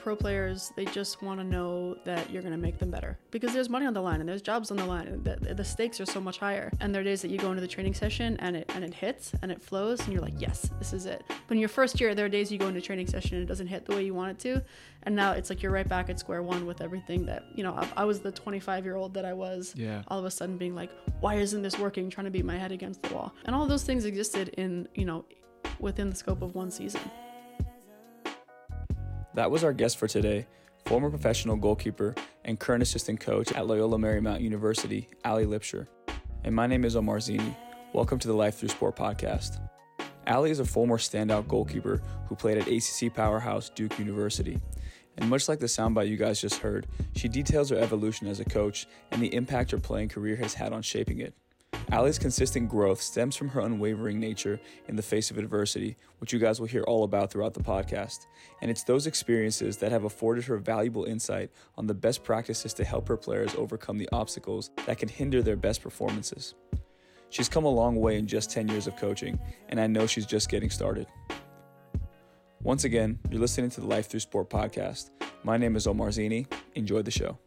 pro players they just want to know that you're going to make them better because there's money on the line and there's jobs on the line and the, the stakes are so much higher. And there are days that you go into the training session and it and it hits and it flows and you're like, yes, this is it. But in your first year, there are days you go into training session and it doesn't hit the way you want it to, and now it's like you're right back at square one with everything that you know. I, I was the 25 year old that I was. Yeah. All of a sudden being like, why isn't this working? Trying to beat my head against the wall, and all those things existed in you know within the scope of one season. That was our guest for today, former professional goalkeeper and current assistant coach at Loyola Marymount University, Alli Lipsher. And my name is Omar Zini. Welcome to the Life Through Sport podcast. Ali is a former standout goalkeeper who played at ACC powerhouse Duke University. And much like the soundbite you guys just heard, she details her evolution as a coach and the impact her playing career has had on shaping it. Alli's consistent growth stems from her unwavering nature in the face of adversity, which you guys will hear all about throughout the podcast. And it's those experiences that have afforded her valuable insight on the best practices to help her players overcome the obstacles that can hinder their best performances. She's come a long way in just 10 years of coaching, and I know she's just getting started. Once again, you're listening to the Life Through Sport podcast. My name is Omar Zini. Enjoy the show.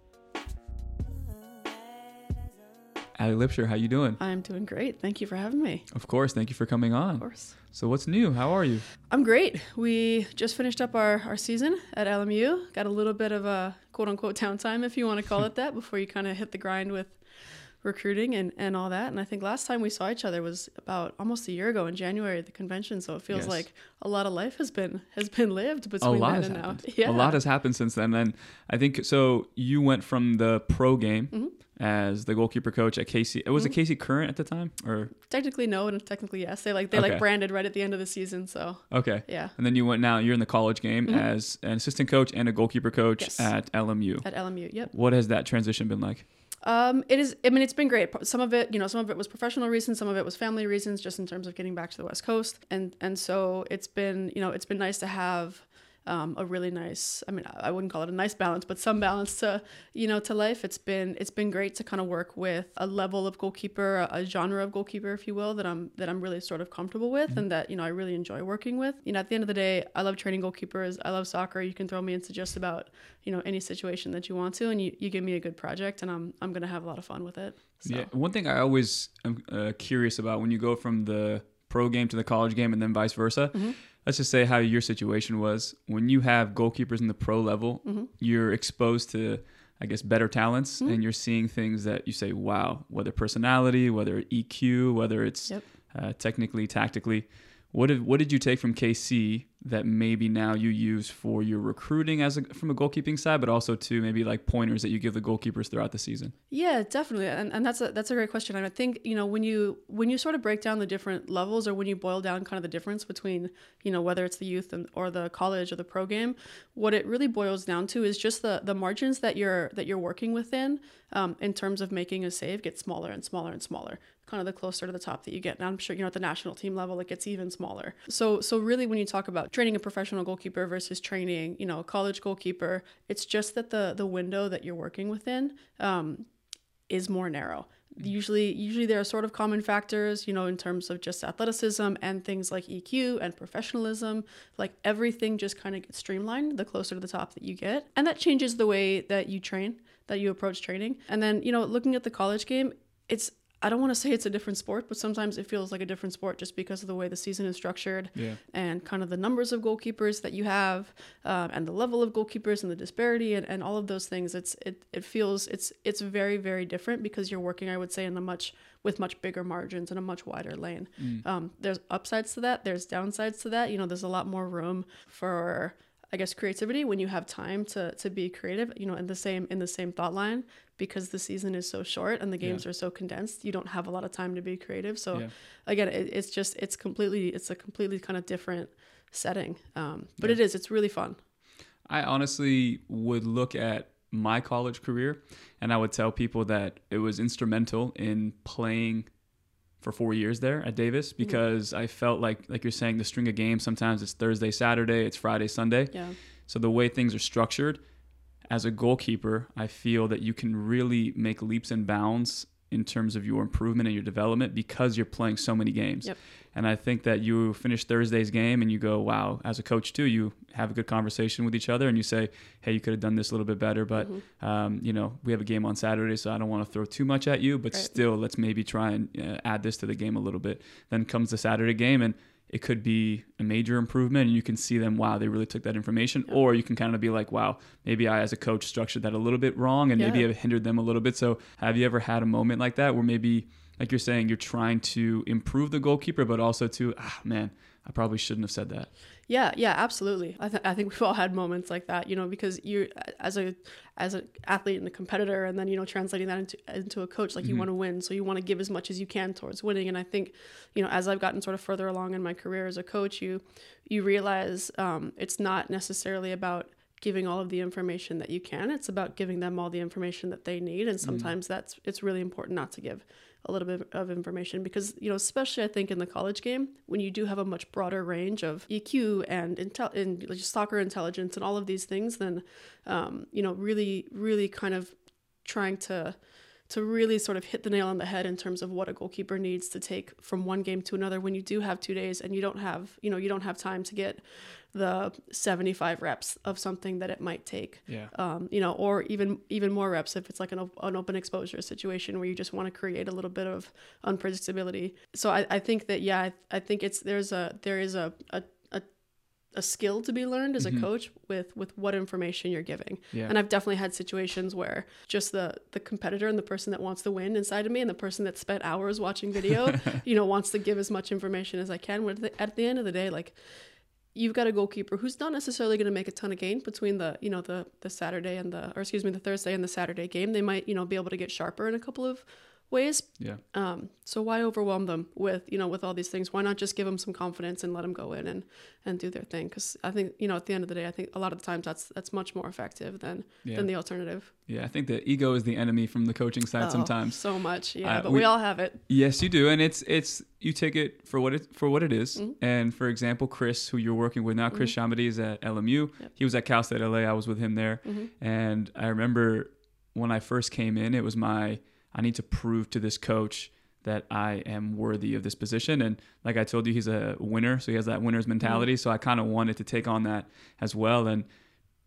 Alli Lipsher, how you doing? I'm doing great. Thank you for having me. Of course. Thank you for coming on. Of course. So what's new? How are you? I'm great. We just finished up our, our season at LMU. Got a little bit of a quote unquote downtime, if you want to call it that, before you kind of hit the grind with recruiting and, and all that. And I think last time we saw each other was about almost a year ago in January at the convention. So it feels Yes. like a lot of life has been has been lived between a lot then and now. happened. Yeah. A lot has happened since then. And I think so. You went from the pro game Mm-hmm. as the goalkeeper coach at KC. It was it KC Current at the time, or technically no and technically yes. They like they Okay. like branded right at the end of the season. So okay. yeah. And then you went now. You're in the college game as an assistant coach and a goalkeeper coach Yes. at LMU. At LMU. Yep. What has that transition been like? Um, it is. I mean, it's been great. Some of it, you know, some of it was professional reasons, some of it was family reasons, just in terms of getting back to the West Coast, and and so it's been, you know, it's been nice to have um, a really nice. I mean, I wouldn't call it a nice balance, but some balance to, you know, to life. It's been it's been great to kind of work with a level of goalkeeper, a, a genre of goalkeeper, if you will, that I'm that I'm really sort of comfortable with, and that you know I really enjoy working with. You know, at the end of the day, I love training goalkeepers. I love soccer. You can throw me into just about you know any situation that you want to, and you, you give me a good project, and I'm I'm gonna have a lot of fun with it. So. Yeah. One thing I always am uh, curious about when you go from the pro game to the college game and then vice versa. Mm-hmm. Let's just say how your situation was when you have goalkeepers in the pro level. Mm-hmm. You're exposed to, I guess, better talents, Mm-hmm. and you're seeing things that you say, "Wow!" Whether personality, whether EQ, whether it's Yep. uh, technically, tactically. What did what did you take from KC that maybe now you use for your recruiting as a, from a goalkeeping side, but also to maybe like pointers that you give the goalkeepers throughout the season? Yeah, definitely, and, and that's a that's a great question. And I think you know when you when you sort of break down the different levels, or when you boil down kind of the difference between you know whether it's the youth and, or the college or the pro game, what it really boils down to is just the the margins that you're that you're working within um, in terms of making a save get smaller and smaller and smaller. Kind of the closer to the top that you get. And I'm sure you know at the national team level it gets even smaller. So so really when you talk about training a professional goalkeeper versus training you know a college goalkeeper, it's just that the the window that you're working within. Um, is more narrow. Usually, usually there are sort of common factors, you know, in terms of just athleticism and things like EQ and professionalism. Like everything just kind of gets streamlined the closer to the top that you get, and that changes the way that you train, that you approach training. And then, you know, looking at the college game, it's I don't want to say it's a different sport, but sometimes it feels like a different sport just because of the way the season is structured Yeah. and kind of the numbers of goalkeepers that you have um, and the level of goalkeepers and the disparity and, and all of those things. It's it, it feels it's it's very very different because you're working i would say in a much with much bigger margins and a much wider lane. Um, there's upsides to that there's downsides to that. You know there's a lot more room for I guess creativity when you have time to to be creative, you know, in the same in the same thought line because the season is so short and the games Yeah. are so condensed, you don't have a lot of time to be creative. So Yeah. again, it, it's just it's completely it's a completely kind of different setting. Um, but it is it's really fun. I honestly would look at my college career and I would tell people that it was instrumental in playing for four years there at Davis mm-hmm. because I felt like, like you're saying, the string of games, sometimes it's Thursday, Saturday, it's Friday, Sunday. Yeah. So the way things are structured, as a goalkeeper, I feel that you can really make leaps and bounds in terms of your improvement and your development because you're playing so many games. Yep. And I think that you finish Thursday's game and you go, wow, as a coach too, you have a good conversation with each other and you say, hey, you could have done this a little bit better, but Mm-hmm. um, you know, we have a game on Saturday, so I don't want to throw too much at you, but Right. still, let's maybe try and uh, add this to the game a little bit. Then comes the Saturday game and it could be a major improvement and you can see them wow they really took that information. Yeah. or you can kind of be like wow maybe i as a coach structured that a little bit wrong and maybe it hindered them a little bit. So have you ever had a moment like that where maybe like you're saying you're trying to improve the goalkeeper but also to ah man i probably shouldn't have said that Yeah, yeah, absolutely. I, th- I think we've all had moments like that, you know, because you, as a as an athlete and a competitor, and then you know translating that into into a coach, like you want to win, so you want to give as much as you can towards winning. And I think, you know, as I've gotten sort of further along in my career as a coach, you you realize um, it's not necessarily about giving all of the information that you can. It's about giving them all the information that they need, and sometimes that's it's really important not to give a little bit of information because you know especially i think in the college game when you do have a much broader range of eq and intel and soccer intelligence and all of these things then um, you know really really kind of trying to to really sort of hit the nail on the head in terms of what a goalkeeper needs to take from one game to another when you do have two days and you don't have you know you don't have time to get the 75 reps of something that it might take yeah um, you know, or even even more reps if it's like an, an open exposure situation where you just want to create a little bit of unpredictability. So I, I think that yeah, I, I think it's there's a there is a a, a, skill to be learned as a mm-hmm. coach with with what information you're giving. Yeah. And I've definitely had situations where just the the competitor and the person that wants to win inside of me and the person that spent hours watching video, you know, wants to give as much information as I can. The, at the end of the day, like you've got a goalkeeper who's not necessarily going to make a ton of gain between the you know the the Saturday and the or excuse me the Thursday and the Saturday game. They might you know be able to get sharper in a couple of ways. yeah Um, so why overwhelm them with you know with all these things? Why not just give them some confidence and let them go in and and do their thing? Because I think you know at the end of the day, I think a lot of the times that's that's much more effective than Yeah. than the alternative. yeah i think the ego is the enemy from the coaching side Oh, sometimes so much, yeah. Uh, but we- we, all have it. Yes, you do, and it's it's you take it for what it for what it is. Mm-hmm. And for example, Chris, who you're working with now, Chris Chamides is at LMU. He was at Cal State LA. I was with him there, Mm-hmm. and I remember when I first came in, it was my I need to prove to this coach that I am worthy of this position. And like I told you, he's a winner, so he has that winner's mentality. So I kind of wanted to take on that as well. And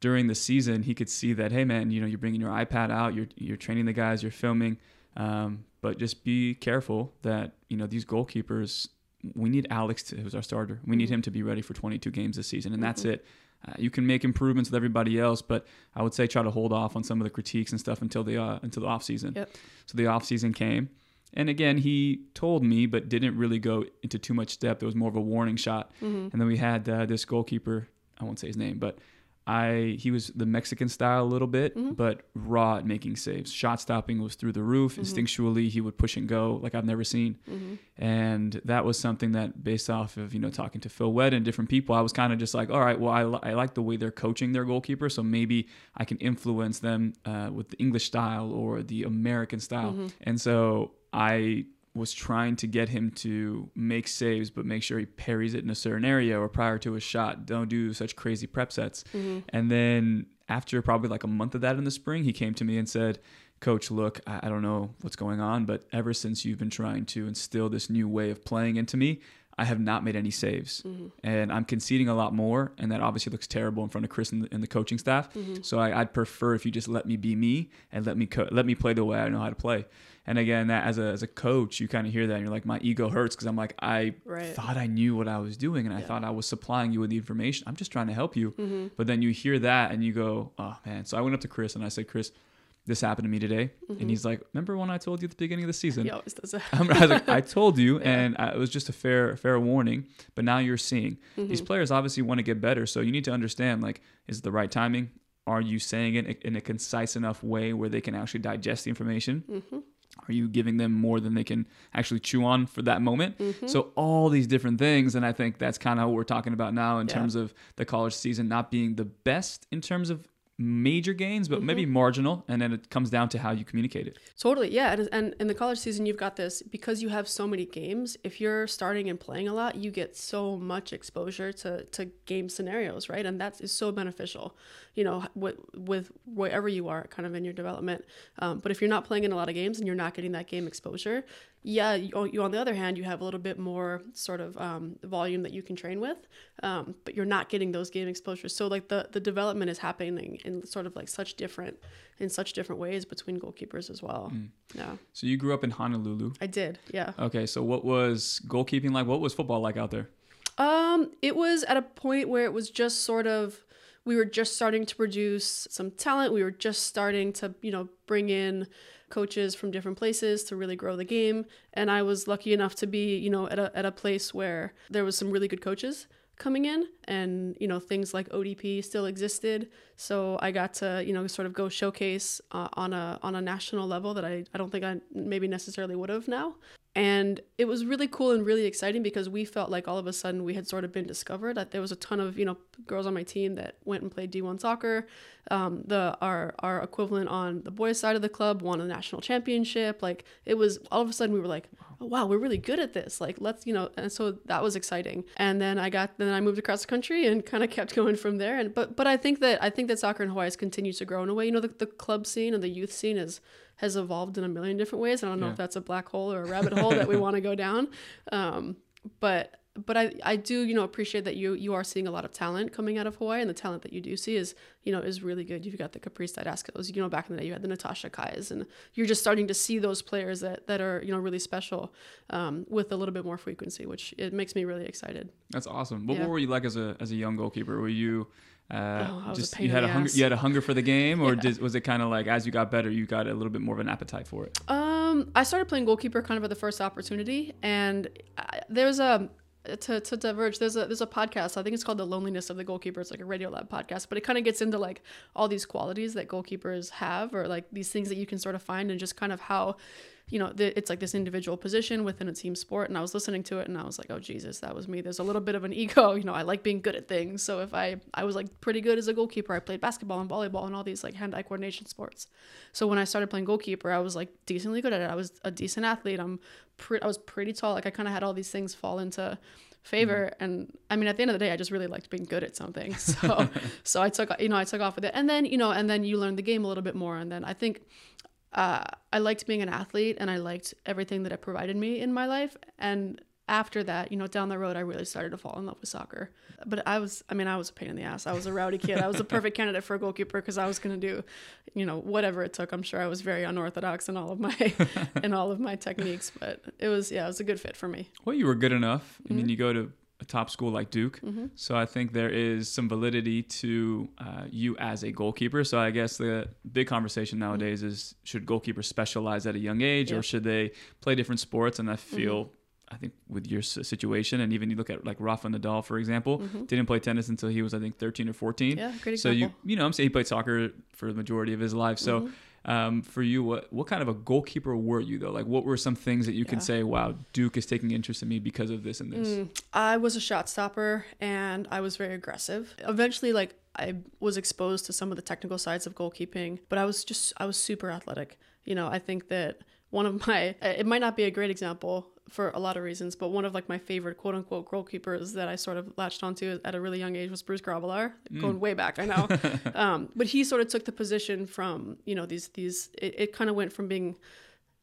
during the season, he could see that, hey man, you know, you're bringing your iPad out, you're you're training the guys, you're filming, um, but just be careful that you know these goalkeepers. We need Alex, to, who's our starter. We need him to be ready for 22 games this season, and that's it. Uh, you can make improvements with everybody else, but I would say try to hold off on some of the critiques and stuff until the uh, until the off season. Yep. So the off season came, and again he told me, but didn't really go into too much depth. It was more of a warning shot. And then we had uh, this goalkeeper. I won't say his name, but I he was the Mexican style a little bit, mm-hmm. but raw at making saves. Shot stopping was through the roof. Mm-hmm. Instinctually, he would push and go like I've never seen. Mm-hmm. And that was something that, based off of you know talking to Phil Wheddon and different people, I was kind of just like, all right, well, I, li- I like the way they're coaching their goalkeeper, so maybe I can influence them uh, with the English style or the American style. And so I was trying to get him to make saves, but make sure he parries it in a certain area or prior to a shot. Don't do such crazy prep sets. Mm-hmm. And then after probably like a month of that in the spring, he came to me and said, Coach, look, I, I don't know what's going on, but ever since you've been trying to instill this new way of playing into me, I have not made any saves, mm-hmm. and I'm conceding a lot more, and that obviously looks terrible in front of Chris and the, and the coaching staff. Mm-hmm. So I, I'd prefer if you just let me be me and let me co- let me play the way I know how to play. And again, that as a as a coach, you kind of hear that, and you're like, my ego hurts because I'm like, I Right. thought I knew what I was doing, and I thought I was supplying you with the information. I'm just trying to help you. Mm-hmm. But then you hear that, and you go, oh man. So I went up to Chris and I said, Chris, this happened to me today, and mm-hmm. he's like, remember when I told you at the beginning of the season? He always does that. I'm- was like, I told you, and I, it was just a fair fair warning. But now you're seeing these mm-hmm. players obviously want to get better, so you need to understand like, is it the right timing? Are you saying it in a concise enough way where they can actually digest the information? Mm-hmm. Are you giving them more than they can actually chew on for that moment? So all these different things, and I think that's kind of what we're talking about now in Yeah. terms of the college season not being the best in terms of major gains, but maybe marginal, and then it comes down to how you communicate it. Totally, yeah. And, and in the college season, you've got this because you have so many games. If you're starting and playing a lot, you get so much exposure to, to game scenarios, right? And that is so beneficial, you know, with, with wherever you are kind of in your development. Um, but if you're not playing in a lot of games and you're not getting that game exposure, yeah, you, you on the other hand, you have a little bit more sort of um, volume that you can train with, um, but you're not getting those game exposures. So like the the development is happening in sort of like such different in such different ways between goalkeepers as well. Mm. Yeah. So you grew up in Honolulu. I did. Yeah. Okay. So what was goalkeeping like? What was football like out there? Um, it was at a point where it was just sort of we were just starting to produce some talent. We were just starting to, you know, bring in coaches from different places to really grow the game. And I was lucky enough to be, you know, at a, at a place where there was some really good coaches coming in and you know things like ODP still existed so I got to you know sort of go showcase uh, on a on a national level that I, I don't think I maybe necessarily would have now and it was really cool and really exciting because we felt like all of a sudden we had sort of been discovered. That there was a ton of you know girls on my team that went and played D1 soccer. Um, the our our equivalent on the boys side of the club won a national championship. Like it was all of a sudden we were like, oh, wow, we're really good at this. Like let's you know, and so that was exciting. And then I got then I moved across the country and kind of kept going from there. And but but I think that I think that soccer in Hawaii has continued to grow in a way. You know, the, the club scene and the youth scene is has evolved in a million different ways. I don't know yeah. if that's a black hole or a rabbit hole that we want to go down. Um, but but I, I do you know appreciate that you you are seeing a lot of talent coming out of Hawaii and the talent that you do see is you know is really good. You've got the Caprice Dydascos, you know back in the day you had the Natasha Kais and you're just starting to see those players that that are you know really special um, with a little bit more frequency, which it makes me really excited. That's awesome. What, yeah. what were you like as a as a young goalkeeper? Were you uh, oh, just you had a hunger, you had a hunger for the game, or yeah. was it kind of like as you got better, you got a little bit more of an appetite for it? Um, I started playing goalkeeper kind of at the first opportunity, and I, there's a to, to diverge there's a there's a podcast i think it's called the loneliness of the goalkeeper it's like a radio lab podcast but it kind of gets into like all these qualities that goalkeepers have or like these things that you can sort of find and just kind of how you know, the, it's like this individual position within a team sport. And I was listening to it and I was like, oh, Jesus, that was me. There's a little bit of an ego. You know, I like being good at things. So if I, I was like pretty good as a goalkeeper, I played basketball and volleyball and all these like hand eye coordination sports. So when I started playing goalkeeper, I was like decently good at it. I was a decent athlete. I'm pretty, I was pretty tall. Like I kind of had all these things fall into favor mm-hmm. and i mean at the end of the day i just really liked being good at something so so i took you know i took off with it and then you know and then you learn the game a little bit more and then i think uh, I liked being an athlete and I liked everything that it provided me in my life. And after that, you know, down the road, I really started to fall in love with soccer. But I was, I mean, I was a pain in the ass. I was a rowdy kid. I was a perfect candidate for a goalkeeper because I was going to do, you know, whatever it took. I'm sure I was very unorthodox in all of my, in all of my techniques. But it was, yeah, it was a good fit for me. Well, you were good enough. I mm-hmm. mean, you go to top school like Duke. Mm-hmm. So I think there is some validity to uh, you as a goalkeeper. So I guess the big conversation mm-hmm. nowadays mm-hmm. is should goalkeepers specialize at a young age or should they play different sports? And I mm-hmm. feel. Mm-hmm. I think with your situation, and even you look at like Rafa Nadal, for example, mm-hmm. didn't play tennis until he was, I think, 13 or 14. Yeah, great example. So you, you know, I'm saying he played soccer for the majority of his life. So um, for you, what what kind of a goalkeeper were you though? Like, what were some things that you yeah. can say, "Wow, Duke is taking interest in me because of this and this"? Mm, I was a shot stopper, and I was very aggressive. Eventually, like I was exposed to some of the technical sides of goalkeeping, but I was just I was super athletic. You know, I think that one of my it might not be a great example for a lot of reasons, but one of like my favorite quote unquote goalkeepers that I sort of latched onto at a really young age was Bruce Grobbelaar, mm. going way back, I know. um, but he sort of took the position from, you know, these, these, it, it kind of went from being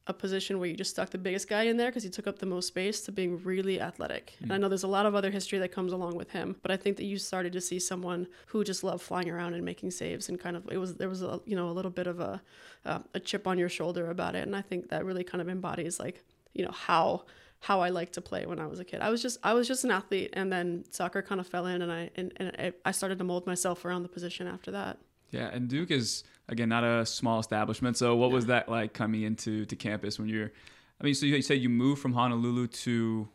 a position where you just stuck the biggest guy in there because he took up the most space to being really athletic. Mm. And I know there's a lot of other history that comes along with him, but I think that you started to see someone who just loved flying around and making saves and kind of it was there was a you know a little bit of a uh, a chip on your shoulder about it, and I think that really kind of embodies like you know how how I liked to play when I was a kid. I was just I was just an athlete, and then soccer kind of fell in, and I and, and I started to mold myself around the position after that. Yeah, and Duke is again not a small establishment. So what yeah. was that like coming into to campus when you're? I mean, so you said you moved from Honolulu to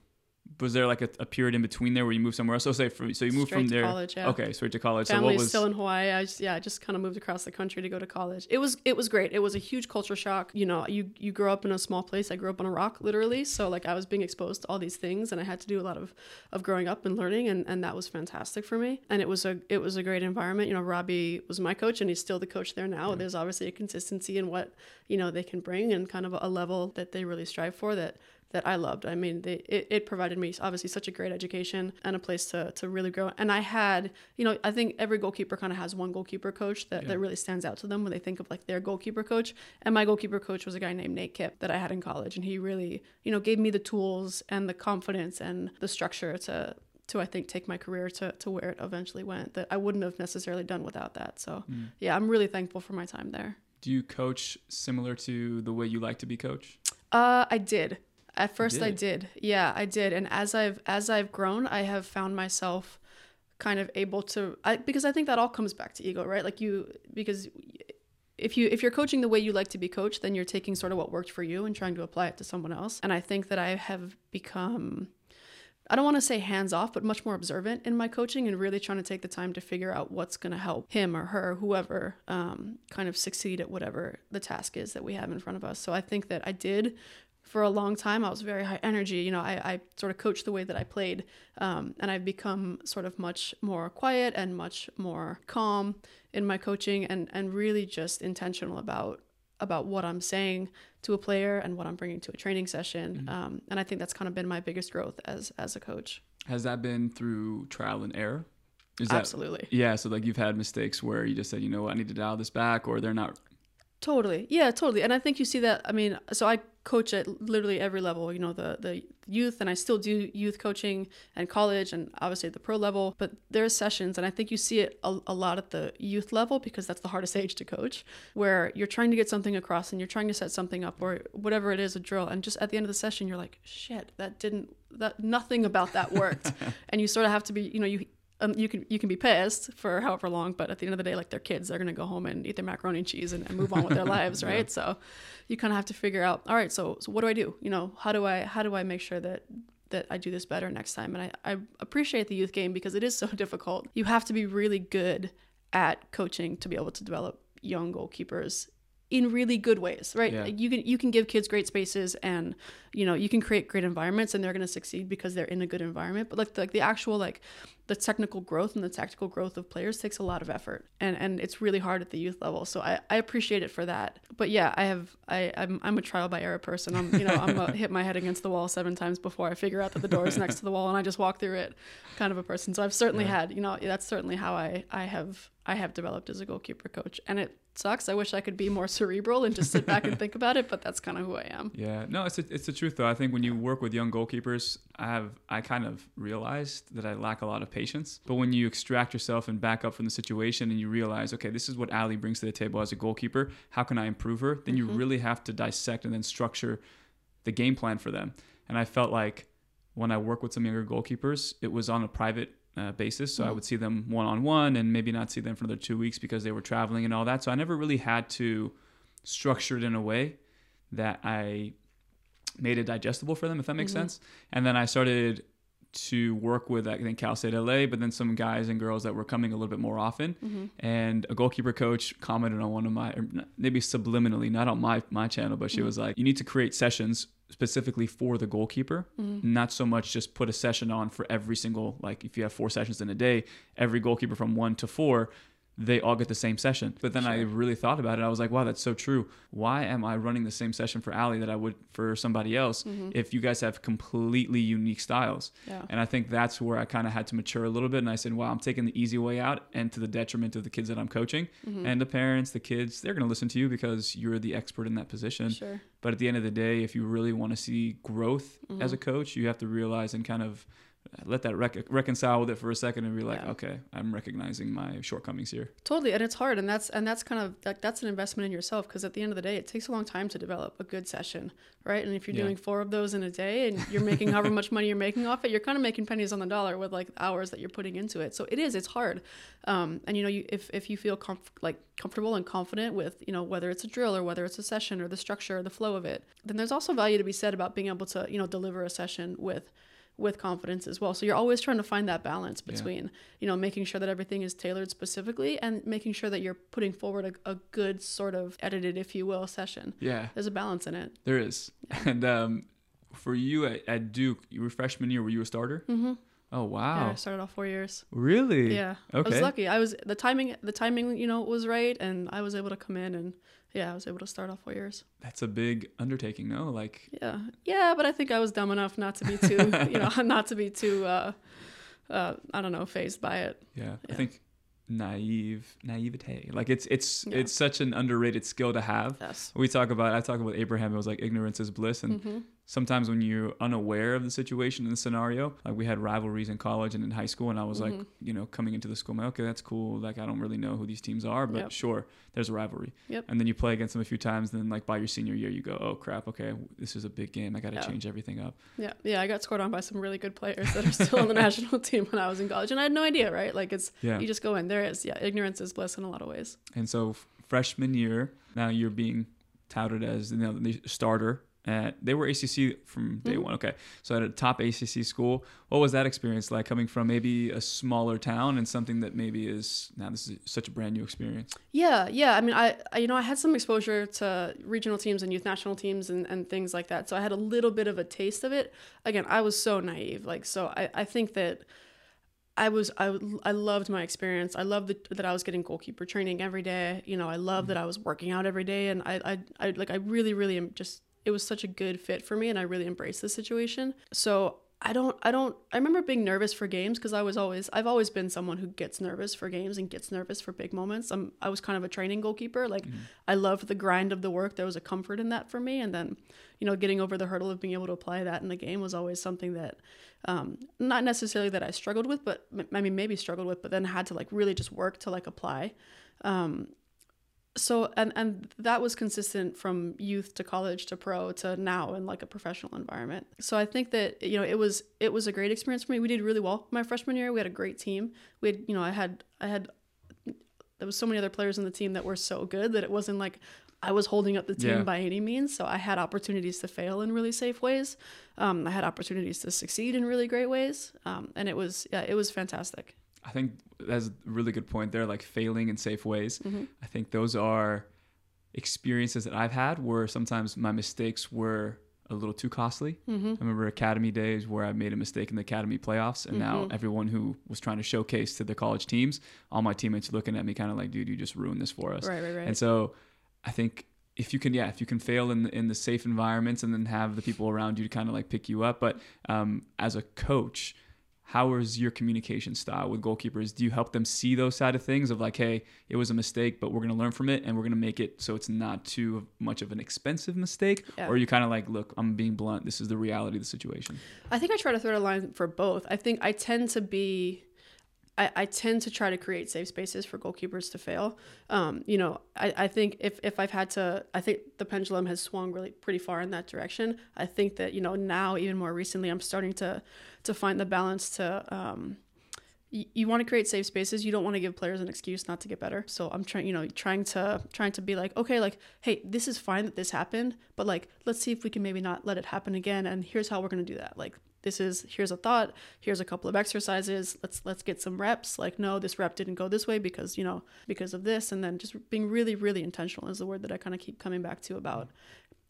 was there like a, a, period in between there where you moved somewhere else? So say from, so you moved straight from there. college, yeah. Okay, straight to college. Family's so what was still in Hawaii. I just, yeah, I just kind of moved across the country to go to college. It was it was great. It was a huge culture shock. You know, you you grow up in a small place. I grew up on a rock, literally. So like I was being exposed to all these things, and I had to do a lot of of growing up and learning, and and that was fantastic for me. And it was a it was a great environment. You know, Robbie was my coach, and he's still the coach there now. There's obviously a consistency in what you know they can bring, and kind of a level that they really strive for that that I loved. I mean, they, it, it provided me obviously such a great education and a place to, to really grow. And I had, you know, I think every goalkeeper kind of has one goalkeeper coach that, yeah. that really stands out to them when they think of like their goalkeeper coach. And my goalkeeper coach was a guy named Nate Kipp that I had in college. And he really, you know, gave me the tools and the confidence and the structure to, to I think take my career to, to where it eventually went that I wouldn't have necessarily done without that. So mm. yeah, I'm really thankful for my time there. Do you coach similar to the way you like to be coached? Uh, I did. At first I did. Yeah, I did. And as I've as I've grown, I have found myself kind of able to I, because I think that all comes back to ego, right? Like you because if you if you're coaching the way you like to be coached, then you're taking sort of what worked for you and trying to apply it to someone else. And I think that I have become I don't want to say hands off, but much more observant in my coaching and really trying to take the time to figure out what's going to help him or her, whoever, um, kind of succeed at whatever the task is that we have in front of us. So I think that I did for a long time i was very high energy you know i, I sort of coached the way that i played um, and i've become sort of much more quiet and much more calm in my coaching and and really just intentional about about what i'm saying to a player and what i'm bringing to a training session mm-hmm. um, and i think that's kind of been my biggest growth as as a coach has that been through trial and error is Absolutely. Yeah. So like you've had mistakes where you just said, you know what, I need to dial this back, or they're not Totally. Yeah, totally. And I think you see that. I mean, so I coach at literally every level, you know, the, the youth, and I still do youth coaching and college and obviously at the pro level. But there are sessions, and I think you see it a, a lot at the youth level because that's the hardest age to coach, where you're trying to get something across and you're trying to set something up or whatever it is, a drill. And just at the end of the session, you're like, shit, that didn't, that nothing about that worked. and you sort of have to be, you know, you, um, you can you can be pissed for however long, but at the end of the day, like they're kids, they're gonna go home and eat their macaroni and cheese and, and move on with their lives, right? Yeah. So you kind of have to figure out, all right, so so what do I do? You know, how do I how do I make sure that that I do this better next time? And I, I appreciate the youth game because it is so difficult. You have to be really good at coaching to be able to develop young goalkeepers in really good ways, right? Yeah. You can you can give kids great spaces and you know you can create great environments and they're going to succeed because they're in a good environment. But like the, like the actual like the technical growth and the tactical growth of players takes a lot of effort and and it's really hard at the youth level. So I, I appreciate it for that. But yeah, I have I I'm, I'm a trial by error person. I'm you know I'm a hit my head against the wall seven times before I figure out that the door is next to the wall and I just walk through it, kind of a person. So I've certainly yeah. had you know that's certainly how I I have I have developed as a goalkeeper coach and it sucks. I wish I could be more cerebral and just sit back and think about it, but that's kind of who I am. Yeah, no, it's a, it's the truth though. I think when you work with young goalkeepers, I have I kind of realized that I lack a lot of patience. But when you extract yourself and back up from the situation and you realize, okay, this is what Alli brings to the table as a goalkeeper. How can I improve her? Then mm-hmm. you really have to dissect and then structure the game plan for them. And I felt like when I work with some younger goalkeepers, it was on a private uh, basis. So mm-hmm. I would see them one on one and maybe not see them for another two weeks because they were traveling and all that. So I never really had to structure it in a way that I made it digestible for them, if that makes mm-hmm. sense. And then I started to work with I think Cal State LA, but then some guys and girls that were coming a little bit more often. Mm-hmm. And a goalkeeper coach commented on one of my, maybe subliminally, not on my my channel, but she mm-hmm. was like, "You need to create sessions specifically for the goalkeeper, mm-hmm. not so much just put a session on for every single like if you have four sessions in a day, every goalkeeper from one to four they all get the same session. But then sure. I really thought about it. I was like, wow, that's so true. Why am I running the same session for Alli that I would for somebody else mm-hmm. if you guys have completely unique styles? Yeah. And I think that's where I kind of had to mature a little bit. And I said, wow, I'm taking the easy way out and to the detriment of the kids that I'm coaching mm-hmm. and the parents, the kids, they're going to listen to you because you're the expert in that position. Sure. But at the end of the day, if you really want to see growth mm-hmm. as a coach, you have to realize and kind of let that rec- reconcile with it for a second and be like yeah. okay i'm recognizing my shortcomings here totally and it's hard and that's and that's kind of like that's an investment in yourself because at the end of the day it takes a long time to develop a good session right and if you're yeah. doing four of those in a day and you're making however much money you're making off it you're kind of making pennies on the dollar with like hours that you're putting into it so it is it's hard um, and you know you if, if you feel comf- like comfortable and confident with you know whether it's a drill or whether it's a session or the structure or the flow of it then there's also value to be said about being able to you know deliver a session with with confidence as well. So you're always trying to find that balance Yeah. between, you know, making sure that everything is tailored specifically and making sure that you're putting forward a, a good sort of edited, if you will, session. Yeah, There's a balance in it. there is. And um, for you at, at Duke, you freshman year. Were you a starter? Mm-hmm. Oh Yeah, wow, I started off four years. really? Yeah, Okay. I was lucky. I was the timing. The timing, you know, was right, and I was able to come in, and yeah, I was able to start off four years. That's a big undertaking. No, like Yeah, yeah, but I think I was dumb enough not to be too, you know, not to be too, uh, uh, I don't know, phased by it. yeah, I think naive naivete. Like it's it's Yeah. it's such an underrated skill to have. Yes. We talk about I talk about Abraham. It was like ignorance is bliss, and hmm sometimes when you're unaware of the situation and the scenario, like we had rivalries in college and in high school, and I was like, Mhm. you know, coming into the school, I'm like, okay, that's cool. Like I don't really know who these teams are, but Yep. sure, there's a rivalry. Yep. And then you play against them a few times, then like by your senior year, you go, oh crap, okay, this is a big game. I got to Yeah. change everything up. Yeah, yeah, I got scored on by some really good players that are still on the national team when I was in college, and I had no idea, right? Like it's Yeah. you just go in. There is, yeah, ignorance is bliss in a lot of ways. And so freshman year, now you're being touted as you know the starter. At, they were ACC from day Mhm. one. Okay, so at a top ACC school, what was that experience like coming from maybe a smaller town and something that maybe is now this is such a brand new experience? Yeah, yeah. I mean, I, I you know I had some exposure to regional teams and youth national teams and, and things like that, so I had a little bit of a taste of it. Again, I was so naive, like so. I, I think that I was I, I loved my experience. I loved the, that I was getting goalkeeper training every day. You know, I loved that I was working out every day, and I, I I like I really really am just it was such a good fit for me, and I really embraced the situation. So I don't I don't I remember being nervous for games because I was always I've always been someone who gets nervous for games and gets nervous for big moments. I'm I was kind of a training goalkeeper. Like I loved the grind of the work. There was a comfort in that for me. And then, you know, getting over the hurdle of being able to apply that in the game was always something that um not necessarily that I struggled with, but I mean maybe struggled with, but then had to like really just work to like apply. Um so and and that was consistent from youth to college to pro to now in like a professional environment so i think that you know it was it was a great experience for me we did really well my freshman year we had a great team we had you know i had i had there was so many other players in the team that were so good that it wasn't like I was holding up the team Yeah. by any means. So I had opportunities to fail in really safe ways. Um, I had opportunities to succeed in really great ways, um, and it was yeah, it was fantastic. I think that's a really good point there, like failing in safe ways. Mhm. I think those are experiences that I've had where sometimes my mistakes were a little too costly. Mm-hmm. I remember academy days where I made a mistake in the academy playoffs, and now Mhm. everyone who was trying to showcase to the college teams, all my teammates looking at me kind of like, dude, you just ruined this for us. Right, right, right. And so I think if you can, yeah, if you can fail in the, in the safe environments and then have the people around you to kind of like pick you up. But um, as a coach, how is your communication style with goalkeepers? Do you help them see those side of things of like, hey, it was a mistake, but we're going to learn from it and we're going to make it so it's not too much of an expensive mistake? Yeah. Or you kind of like, look, I'm being blunt. This is the reality of the situation. I think I try to thread a line for both. I think I tend to be, I, I tend to try to create safe spaces for goalkeepers to fail. Um, you know, I, I think if, if I've had to, I think the pendulum has swung really pretty far in that direction. I think that, you know, now even more recently, I'm starting to, to find the balance to, um, you, want to create safe spaces. You don't want to give players an excuse not to get better. So I'm trying, you know, trying to trying to be like, okay, like, hey, this is fine that this happened, but like, let's see if we can maybe not let it happen again. And here's how we're gonna do that. Like, this is here's a thought. Here's a couple of exercises. Let's let's get some reps. Like, no, this rep didn't go this way because you know because of this, and then just being really really intentional is the word that I kind of keep coming back to about.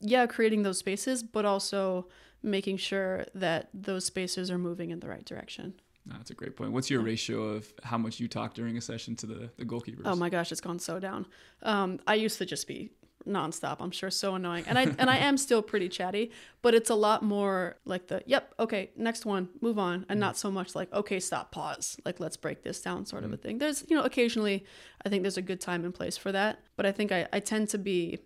Yeah, creating those spaces, but also making sure that those spaces are moving in the right direction. No, that's a great point. What's your ratio of how much you talk during a session to the, the goalkeepers? Oh my gosh, it's gone so down. Um, I used to just be nonstop. I'm sure so annoying, and I and I am still pretty chatty, but it's a lot more like the yep, okay, next one, move on, and mm-hmm. not so much like okay, stop, pause, like let's break this down, sort of a mm-hmm. thing. There's you know occasionally, I think there's a good time and place for that, but I think I I tend to be.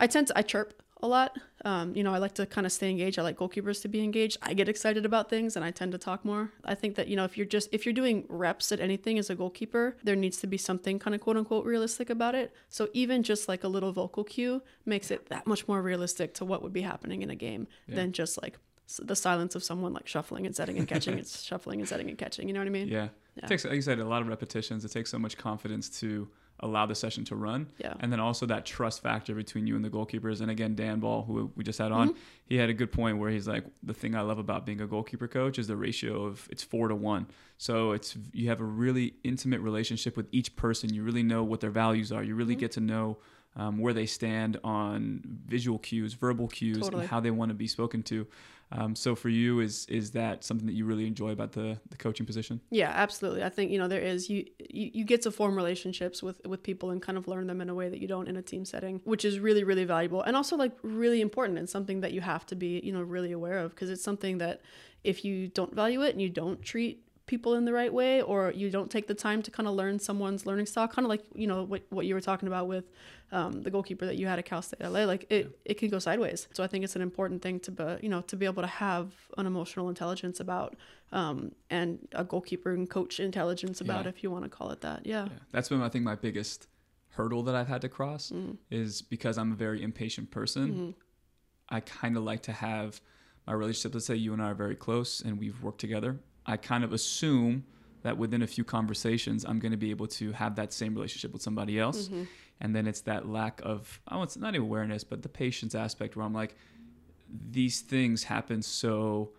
I tend to I chirp a lot. Um, you know, I like to kind of stay engaged. I like goalkeepers to be engaged. I get excited about things and I tend to talk more. I think that, you know, if you're just if you're doing reps at anything as a goalkeeper, there needs to be something kind of quote unquote realistic about it. So even just like a little vocal cue makes it that much more realistic to what would be happening in a game Yeah. than just like the silence of someone like shuffling and setting and catching. it's shuffling and setting and catching. You know what I mean? Yeah. Yeah. It takes, like you said, a lot of repetitions. It takes so much confidence to allow the session to run. Yeah. And then also that trust factor between you and the goalkeepers. And again, Dan Ball, who we just had on, Mm-hmm. he had a good point where he's like, the thing I love about being a goalkeeper coach is the ratio of it's four to one. So it's you have a really intimate relationship with each person. You really know what their values are. You really Mm-hmm. get to know um, where they stand on visual cues, verbal cues, Totally. and how they want to be spoken to. Um, so for you, is is that something that you really enjoy about the the coaching position? Yeah, absolutely. I think you know there is you, you you get to form relationships with with people and kind of learn them in a way that you don't in a team setting, which is really really valuable and also like really important and something that you have to be you know really aware of because it's something that if you don't value it and you don't treat people in the right way or you don't take the time to kind of learn someone's learning style kind of like you know what, what you were talking about with um, the goalkeeper that you had at cal state la like it, it can go sideways so i think it's an important thing to be you know to be able to have an emotional intelligence about um, and a goalkeeper and coach intelligence about Yeah. if you want to call it that yeah, Yeah, that's been I think my biggest hurdle that I've had to cross is because I'm a very impatient person. I kind of like to have my relationship. Let's say you and I are very close and we've worked together. I kind of assume that within a few conversations, I'm going to be able to have that same relationship with somebody else. And then it's that lack of, I want not even awareness, but the patience aspect where I'm like, these things happen so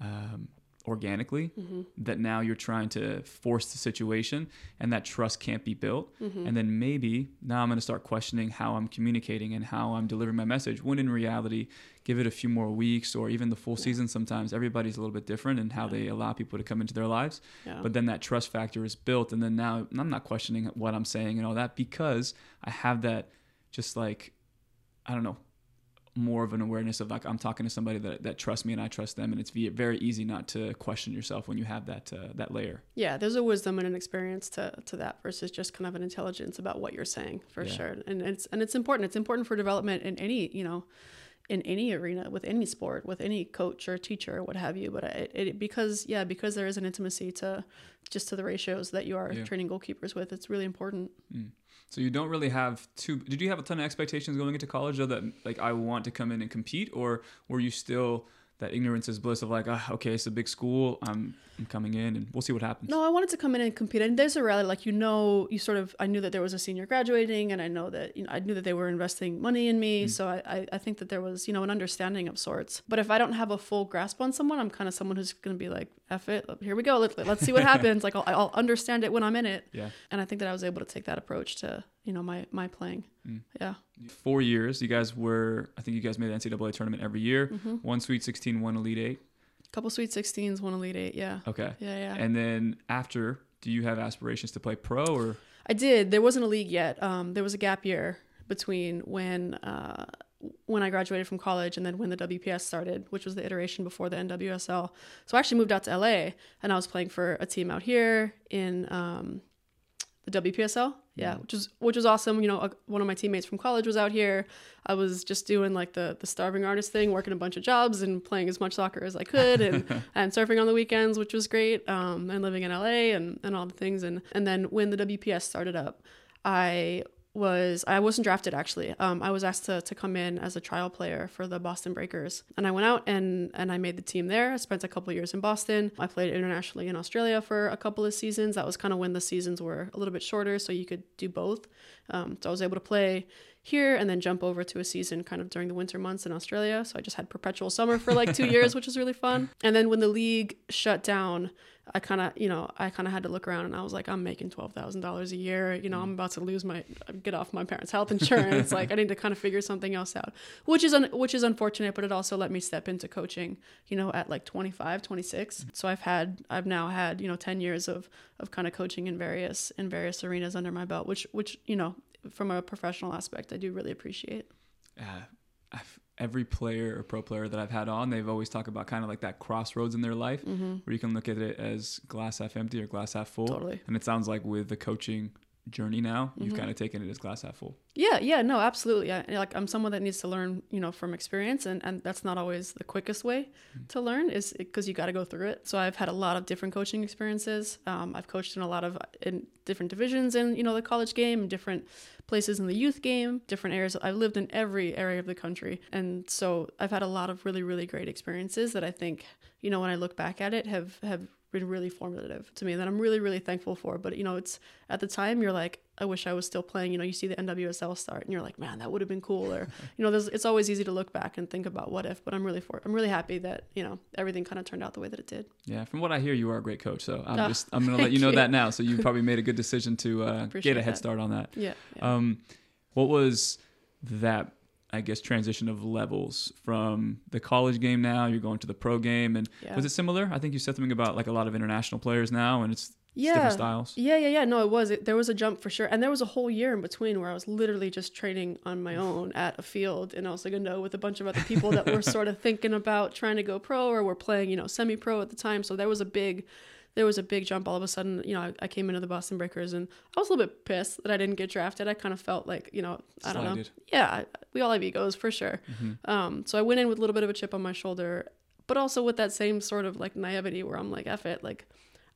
um, organically mm-hmm. that now you're trying to force the situation and that trust can't be built. Mm-hmm. And then maybe now I'm going to start questioning how I'm communicating and how I'm delivering my message. When in reality, give it a few more weeks or even the full season, sometimes everybody's a little bit different in how they allow people to come into their lives. Yeah. But then that trust factor is built. And then now I'm not questioning what I'm saying and all that because I have that just like, I don't know, more of an awareness of like I'm talking to somebody that, that trusts me and I trust them, and it's ve- very easy not to question yourself when you have that uh, that layer. yeah there's a wisdom and an experience to, to that versus just kind of an intelligence about what you're saying for Yeah. sure and it's and it's important it's important for development in any you know in any arena with any sport with any coach or teacher or what have you but it, it because yeah because there is an intimacy to just to the ratios that you are Yeah. training goalkeepers with it's really important So you don't really have too. Did you have a ton of expectations going into college though that like I want to come in and compete, or were you still that ignorance is bliss of like ah, okay it's a big school I'm I'm coming in and we'll see what happens. No, I wanted to come in and compete. And there's a rally, like you know, you sort of. I knew that there was a senior graduating, and I know that you know, I knew that they were investing money in me. So I, I, think that there was, you know, an understanding of sorts. But if I don't have a full grasp on someone, I'm kind of someone who's going to be like, "F it, here we go. Let, let's see what happens." like I'll, I'll understand it when I'm in it. Yeah. And I think that I was able to take that approach to, you know, my my playing. Yeah. Four years, you guys were. I think you guys made the NCAA tournament every year. Mm-hmm. One Sweet 16, one Elite Eight. Couple Sweet 16s, one Elite Eight. Yeah. Okay. Yeah, yeah. And then after, do you have aspirations to play pro or? I did. There wasn't a league yet. Um, there was a gap year between when uh, when I graduated from college and then when the WPS started, which was the iteration before the NWSL. So I actually moved out to LA and I was playing for a team out here in um, the WPSL. Yeah, which was which was awesome. You know, uh, one of my teammates from college was out here. I was just doing like the the starving artist thing, working a bunch of jobs and playing as much soccer as I could, and and surfing on the weekends, which was great. Um, and living in LA and and all the things. And and then when the WPS started up, I was I wasn't drafted actually. Um, I was asked to, to come in as a trial player for the Boston Breakers, and I went out and and I made the team there. I spent a couple years in Boston. I played internationally in Australia for a couple of seasons. That was kind of when the seasons were a little bit shorter, so you could do both. Um, so I was able to play here and then jump over to a season kind of during the winter months in Australia. So I just had perpetual summer for like two years, which was really fun. And then when the league shut down, I kind of, you know, I kind of had to look around and I was like, I'm making twelve thousand dollars a year. You know, I'm about to lose my get off my parents' health insurance. like, I need to kind of figure something else out, which is un- which is unfortunate, but it also let me step into coaching. You know, at like 25, 26. So I've had, I've now had, you know, ten years of of kind of coaching in various in various arenas under my belt, which which you know, from a professional aspect, I do really appreciate. uh, I've, every player or pro player that I've had on, they've always talked about kind of like that crossroads in their life mm-hmm. where you can look at it as glass half empty or glass half full. Totally. And it sounds like with the coaching journey now, you've mm-hmm. kind of taken it as glass half full. Yeah, yeah, no, absolutely. I, like I'm someone that needs to learn, you know, from experience, and and that's not always the quickest way mm-hmm. to learn, is because you got to go through it. So I've had a lot of different coaching experiences. Um, I've coached in a lot of uh, in different divisions in you know the college game, different places in the youth game, different areas. I've lived in every area of the country, and so I've had a lot of really really great experiences that I think you know when I look back at it have have been really formative to me that I'm really really thankful for. But you know, it's at the time you're like, I wish I was still playing. You know, you see the NWSL start and you're like, man, that would have been cool. Or you know, there's it's always easy to look back and think about what if. But I'm really for I'm really happy that you know everything kind of turned out the way that it did. Yeah, from what I hear, you are a great coach. So I'm Oh, just I'm gonna let you know you. that now. So you probably made a good decision to uh, get a head that. start on that. Yeah. yeah. Um, what was that? I guess transition of levels from the college game now you're going to the pro game and yeah. was it similar? I think you said something about like a lot of international players now and it's, yeah. different styles. Yeah, yeah, yeah. No, it was. It, there was a jump for sure, and there was a whole year in between where I was literally just training on my own at a field in El Segundo with a bunch of other people that were sort of thinking about trying to go pro or were playing, you know, semi-pro at the time. So there was a big, there was a big jump. All of a sudden, you know, I, I came into the Boston Breakers, and I was a little bit pissed that I didn't get drafted. I kind of felt like, you know, I don't know. Yeah, we all have egos for sure. Mhm. Um, so I went in with a little bit of a chip on my shoulder, but also with that same sort of like naivety where I'm like, F it, like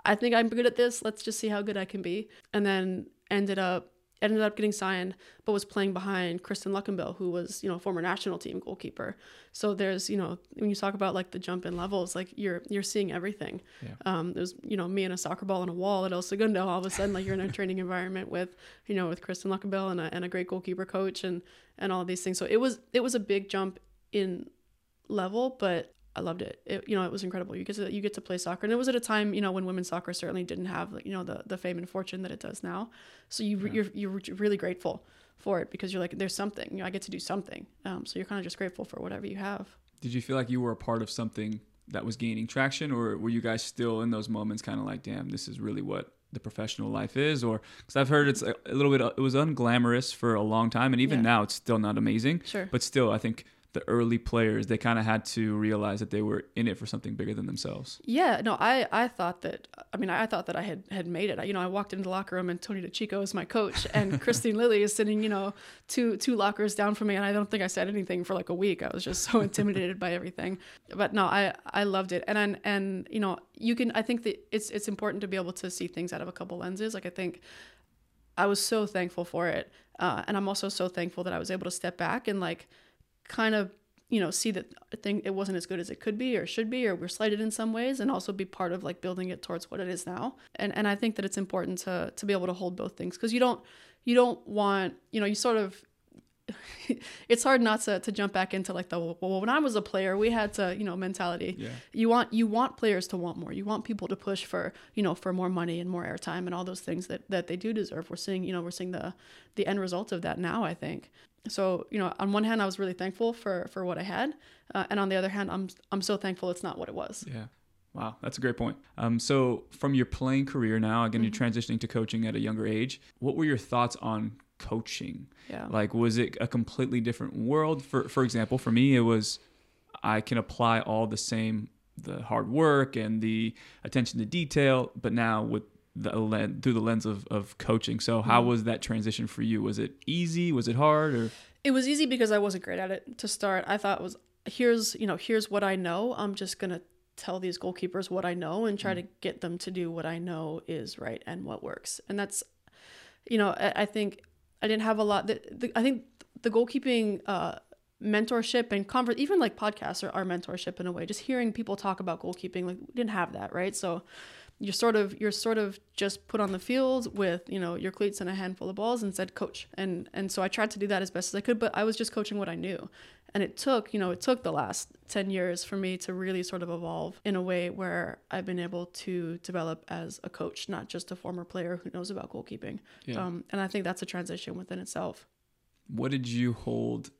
I think I'm good at this. Let's just see how good I can be. And then ended up ended up getting signed, but was playing behind Kristin Luckenbill, who was, you know, former national team goalkeeper. So there's, you know, when you talk about like the jump in levels, like you're you're seeing everything. Yeah. Um, there's, you know, me and a soccer ball on a wall at El Segundo. All of a sudden, like you're in a training environment with, you know, with Kristin Luckenbill and a, and a great goalkeeper coach and and all of these things. So it was it was a big jump in level, but I loved it. it. You know, it was incredible. You get to you get to play soccer, and it was at a time you know when women's soccer certainly didn't have you know the the fame and fortune that it does now. So you Yeah. you're you're really grateful for it because you're like there's something. You know, I get to do something. Um, so you're kind of just grateful for whatever you have. Did you feel like you were a part of something that was gaining traction or were you guys still in those moments kind of like, damn, this is really what the professional life is? Or because I've heard it's a, a little bit, it was unglamorous for a long time. And even Yeah. now it's still not amazing. Sure. But still, I think the early players, they kind of had to realize that they were in it for something bigger than themselves. Yeah, no, I, I thought that I mean I thought that I had had made it. I, you know, I walked into the locker room and Tony DiCicco is my coach and Kristine Lilly is sitting, you know, two two lockers down from me and I don't think I said anything for like a week. I was just so intimidated by everything. But no, I I loved it. And and, and you know, you can I think that it's it's important to be able to see things out of a couple lenses. Like I think I was so thankful for it. Uh, and I'm also so thankful that I was able to step back and like kind of you know see that I think it wasn't as good as it could be or should be or we're slighted in some ways and also be part of like building it towards what it is now. And and I think that it's important to to be able to hold both things because you don't you don't want you know you sort of it's hard not to, to jump back into like the well when I was a player we had to you know mentality Yeah. you want you want players to want more you want people to push for you know for more money and more airtime and all those things that that they do deserve we're seeing you know we're seeing the the end result of that now i think so you know on one hand i was really thankful for for what i had uh, and on the other hand i'm i'm so thankful it's not what it was Yeah. Wow, that's a great point. Um, so from your playing career now, again, Mhm. you're transitioning to coaching at a younger age. What were your thoughts on coaching? yeah Like, was it a completely different world? For for example, for me, it was I can apply all the same the hard work and the attention to detail, but now with the len- through the lens of, of coaching. So, how Mhm. was that transition for you? Was it easy? Was it hard? Or it was easy because i wasn't great at it to start i thought was here's you know here's what i know i'm just gonna tell these goalkeepers what i know and try to get them to do what i know is right and what works and that's you know i, I think i didn't have a lot. The, the, i think the goalkeeping uh mentorship and even like podcasts are our mentorship in a way. Just hearing people talk about goalkeeping like we didn't have that right? So you're sort of you're sort of just put on the field with you know your cleats and a handful of balls and said coach and and so I tried to do that as best as I could but I was just coaching what I knew and it took you know it took the last 10 years for me to really sort of evolve in a way where I've been able to develop as a coach not just a former player who knows about goalkeeping yeah. um, and I think that's a transition within itself what did you hold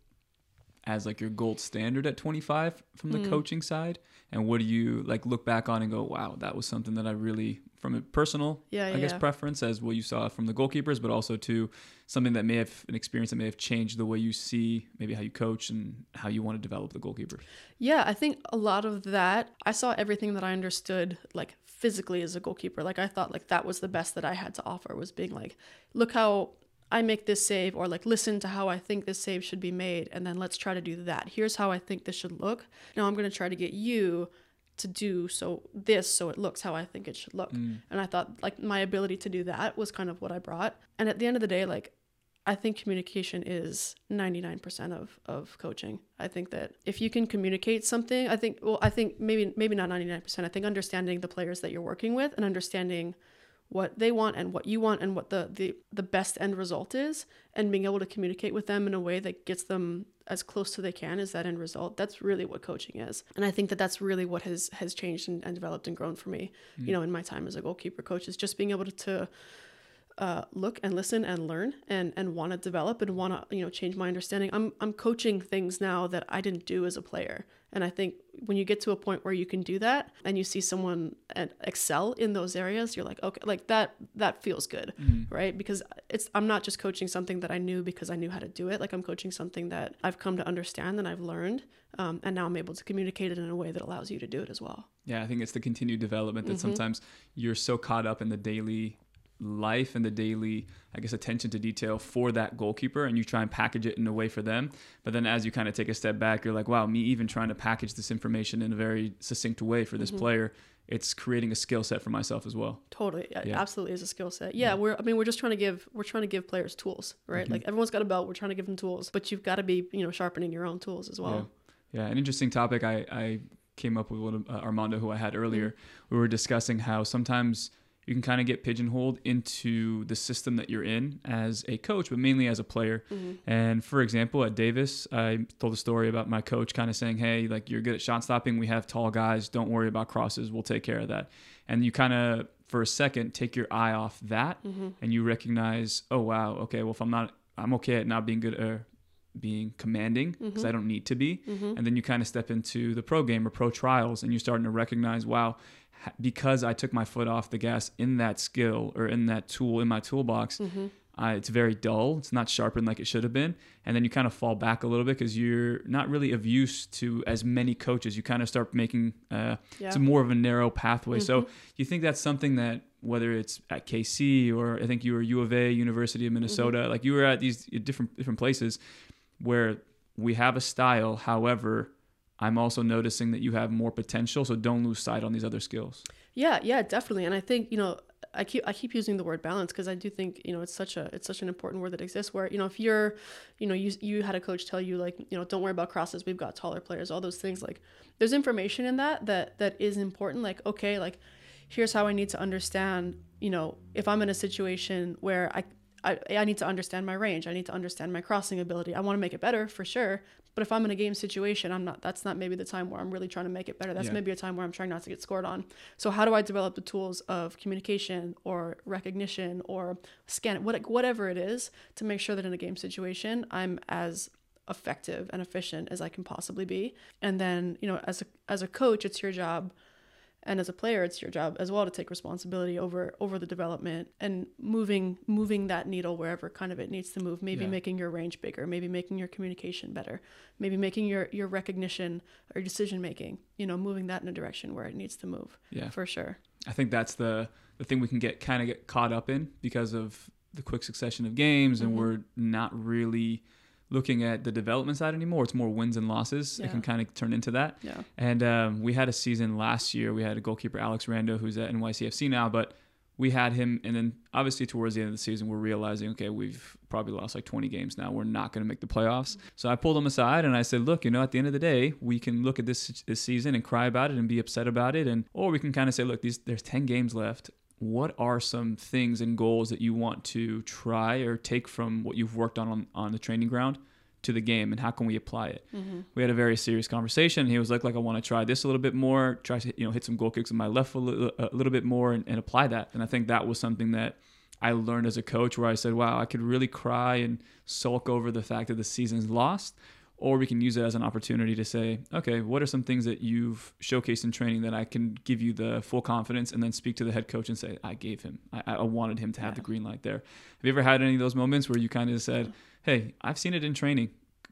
as like your gold standard at 25 from the Mm. coaching side? And what do you like look back on and go, wow, that was something that I really, from a personal yeah I guess preference as what you saw from the goalkeepers, but also to something that may have an experience that may have changed the way you see maybe how you coach and how you want to develop the goalkeeper. Yeah, I think a lot of that, I saw everything that I understood like physically as a goalkeeper. Like I thought like that was the best that I had to offer was being like, look how I make this save or like listen to how I think this save should be made and then let's try to do that. Here's how I think this should look. Now I'm going to try to get you to do so this so it looks how I think it should look. Mm. And I thought like my ability to do that was kind of what I brought. And at the end of the day, like I think communication is 99% of, of coaching. I think that if you can communicate something, I think, well, I think maybe, maybe not 99%. I think understanding the players that you're working with and understanding what they want and what you want and what the, the, the best end result is and being able to communicate with them in a way that gets them as close to they can is that end result that's really what coaching is and i think that that's really what has has changed and, and developed and grown for me mm-hmm. you know in my time as a goalkeeper coach is just being able to, to uh, look and listen and learn and and want to develop and want to you know change my understanding. I'm I'm coaching things now that I didn't do as a player, and I think when you get to a point where you can do that and you see someone excel in those areas, you're like okay, like that that feels good, mm-hmm. right? Because it's I'm not just coaching something that I knew because I knew how to do it. Like I'm coaching something that I've come to understand and I've learned, um, and now I'm able to communicate it in a way that allows you to do it as well. Yeah, I think it's the continued development that mm-hmm. sometimes you're so caught up in the daily life and the daily i guess attention to detail for that goalkeeper and you try and package it in a way for them but then as you kind of take a step back you're like wow me even trying to package this information in a very succinct way for this mm-hmm. player it's creating a skill set for myself as well totally yeah, yeah. absolutely is a skill set yeah, yeah, we're i mean we're just trying to give we're trying to give players tools right mm-hmm. like everyone's got a belt we're trying to give them tools but you've got to be you know sharpening your own tools as well yeah, yeah an interesting topic i i came up with one uh, armando who i had earlier mm-hmm. we were discussing how sometimes you can kind of get pigeonholed into the system that you're in as a coach, but mainly as a player. Mm-hmm. And for example, at Davis, I told a story about my coach kind of saying, Hey, like you're good at shot stopping. We have tall guys. Don't worry about crosses. We'll take care of that. And you kind of, for a second, take your eye off that mm-hmm. and you recognize, Oh, wow. Okay. Well, if I'm not, I'm okay at not being good at being commanding because mm-hmm. I don't need to be. Mm-hmm. And then you kind of step into the pro game or pro trials and you're starting to recognize, wow, because I took my foot off the gas in that skill or in that tool in my toolbox, mm-hmm. uh, it's very dull. It's not sharpened like it should have been. And then you kind of fall back a little bit because you're not really of use to as many coaches. You kind of start making uh, yeah. it's more of a narrow pathway. Mm-hmm. So you think that's something that whether it's at KC or I think you were U of A, University of Minnesota, mm-hmm. like you were at these different different places where we have a style. However, I'm also noticing that you have more potential. So don't lose sight on these other skills. Yeah, yeah, definitely. And I think, you know, I keep I keep using the word balance because I do think you know it's such a it's such an important word that exists where you know if you're you know you you had a coach tell you like you know don't worry about crosses we've got taller players all those things like there's information in that that that is important like okay like here's how I need to understand you know if I'm in a situation where I I, I need to understand my range. I need to understand my crossing ability. I want to make it better for sure. But if I'm in a game situation, I'm not, that's not maybe the time where I'm really trying to make it better. That's yeah. maybe a time where I'm trying not to get scored on. So how do I develop the tools of communication or recognition or scan, what, whatever it is to make sure that in a game situation, I'm as effective and efficient as I can possibly be. And then, you know, as a, as a coach, it's your job and as a player it's your job as well to take responsibility over over the development and moving moving that needle wherever kind of it needs to move maybe yeah. making your range bigger maybe making your communication better maybe making your your recognition or decision making you know moving that in a direction where it needs to move yeah for sure i think that's the the thing we can get kind of get caught up in because of the quick succession of games and mm-hmm. we're not really looking at the development side anymore. It's more wins and losses. Yeah. It can kind of turn into that. Yeah. And um, we had a season last year. We had a goalkeeper, Alex Rando, who's at NYCFC now, but we had him. And then obviously towards the end of the season, we're realizing, okay, we've probably lost like 20 games now. We're not going to make the playoffs. So I pulled him aside and I said, look, you know, at the end of the day, we can look at this this season and cry about it and be upset about it, and or we can kind of say, look, these there's 10 games left what are some things and goals that you want to try or take from what you've worked on on, on the training ground to the game and how can we apply it? Mm-hmm. we had a very serious conversation. He was like like i want to try this a little bit more try to you know hit some goal kicks in my left a little, a little bit more and, and apply that. And i think that was something that i learned as a coach where i said wow i could really cry and sulk over the fact that the season's lost or we can use it as an opportunity to say, okay, what are some things that you've showcased in training that I can give you the full confidence and then speak to the head coach and say, I gave him, I, I wanted him to have yeah. the green light there. Have you ever had any of those moments where you kind of said, hey, I've seen it in training.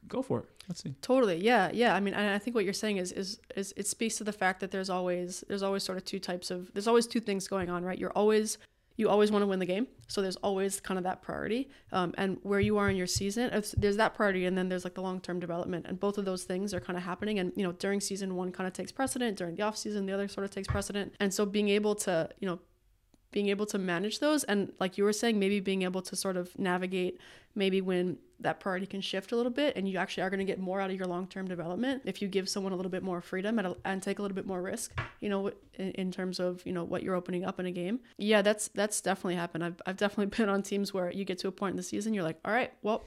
Go for it. Let's see. Totally. Yeah. Yeah. I mean, and I think what you're saying is, is, is it speaks to the fact that there's always, there's always sort of two types of, there's always two things going on, right? You're always you always want to win the game. So there's always kind of that priority. Um, and where you are in your season, there's that priority, and then there's like the long term development. And both of those things are kind of happening. And, you know, during season one kind of takes precedent, during the off season, the other sort of takes precedent. And so being able to, you know, being able to manage those and like you were saying maybe being able to sort of navigate maybe when that priority can shift a little bit and you actually are going to get more out of your long-term development if you give someone a little bit more freedom and, and take a little bit more risk you know in, in, terms of you know what you're opening up in a game. Yeah that's that's definitely happened. I've, I've definitely been on teams where you get to a point in the season you're like all right well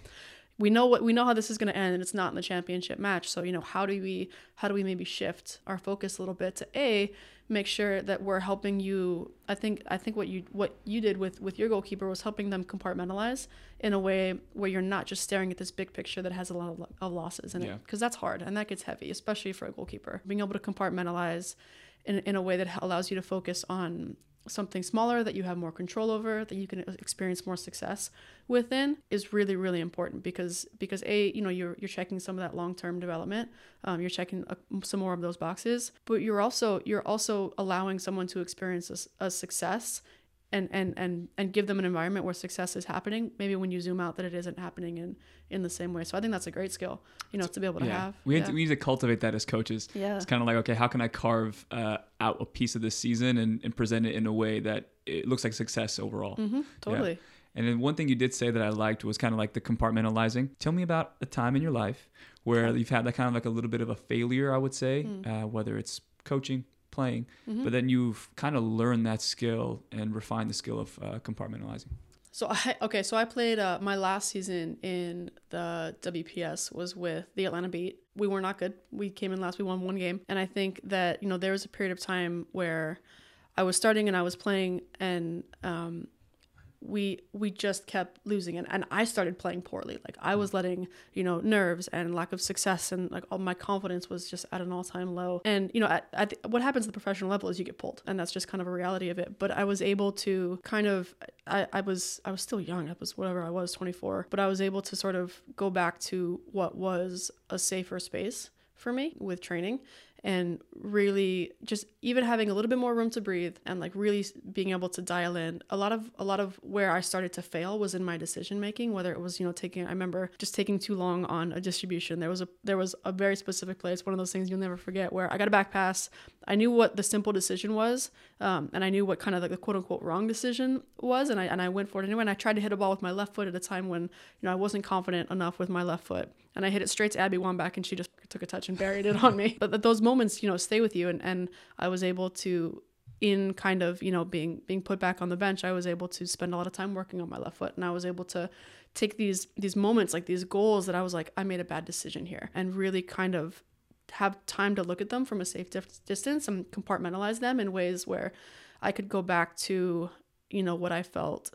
we know what we know how this is going to end and it's not in the championship match so you know how do we how do we maybe shift our focus a little bit to a make sure that we're helping you i think i think what you what you did with with your goalkeeper was helping them compartmentalize in a way where you're not just staring at this big picture that has a lot of, of losses in yeah. it because that's hard and that gets heavy especially for a goalkeeper being able to compartmentalize in, in a way that allows you to focus on something smaller that you have more control over that you can experience more success within is really really important because because a you know you're you're checking some of that long-term development um, you're checking a, some more of those boxes but you're also you're also allowing someone to experience a, a success and and and and give them an environment where success is happening maybe when you zoom out that it isn't happening in in the same way so i think that's a great skill you know to be able to yeah. have we, yeah. to, we need to cultivate that as coaches yeah it's kind of like okay how can i carve uh, out a piece of this season and, and present it in a way that it looks like success overall mm-hmm, totally yeah. And then one thing you did say that I liked was kind of like the compartmentalizing. Tell me about a time in your life where you've had that kind of like a little bit of a failure, I would say, mm. uh, whether it's coaching, playing, mm-hmm. but then you've kind of learned that skill and refined the skill of uh, compartmentalizing. So I okay, so I played uh, my last season in the WPS was with the Atlanta Beat. We were not good. We came in last. We won one game, and I think that you know there was a period of time where I was starting and I was playing, and um, we we just kept losing and, and i started playing poorly. Like i was mm. letting you know nerves and lack of success and like all my confidence was just at an all-time low. And you know at, at what happens at the professional level is you get pulled and that's just kind of a reality of it. But i was able to kind of I, I was i was still young. I was whatever i was 24 but i was able to sort of go back to what was a safer space for me with training and really just even having a little bit more room to breathe and like really being able to dial in a lot of a lot of where i started to fail was in my decision making whether it was you know taking i remember just taking too long on a distribution there was a there was a very specific place one of those things you'll never forget where i got a back pass i knew what the simple decision was um, and i knew what kind of like the quote unquote wrong decision was and i and i went for it anyway and i tried to hit a ball with my left foot at a time when you know i wasn't confident enough with my left foot and I hit it straight to Abby Wambach and she just took a touch and buried it on me. But those moments, you know, stay with you. And, and I was able to in kind of, you know, being being put back on the bench, I was able to spend a lot of time working on my left foot. And I was able to take these these moments like these goals that I was like I made a bad decision here and really kind of have time to look at them from a safe distance and compartmentalize them in ways where I could go back to, you know, what I felt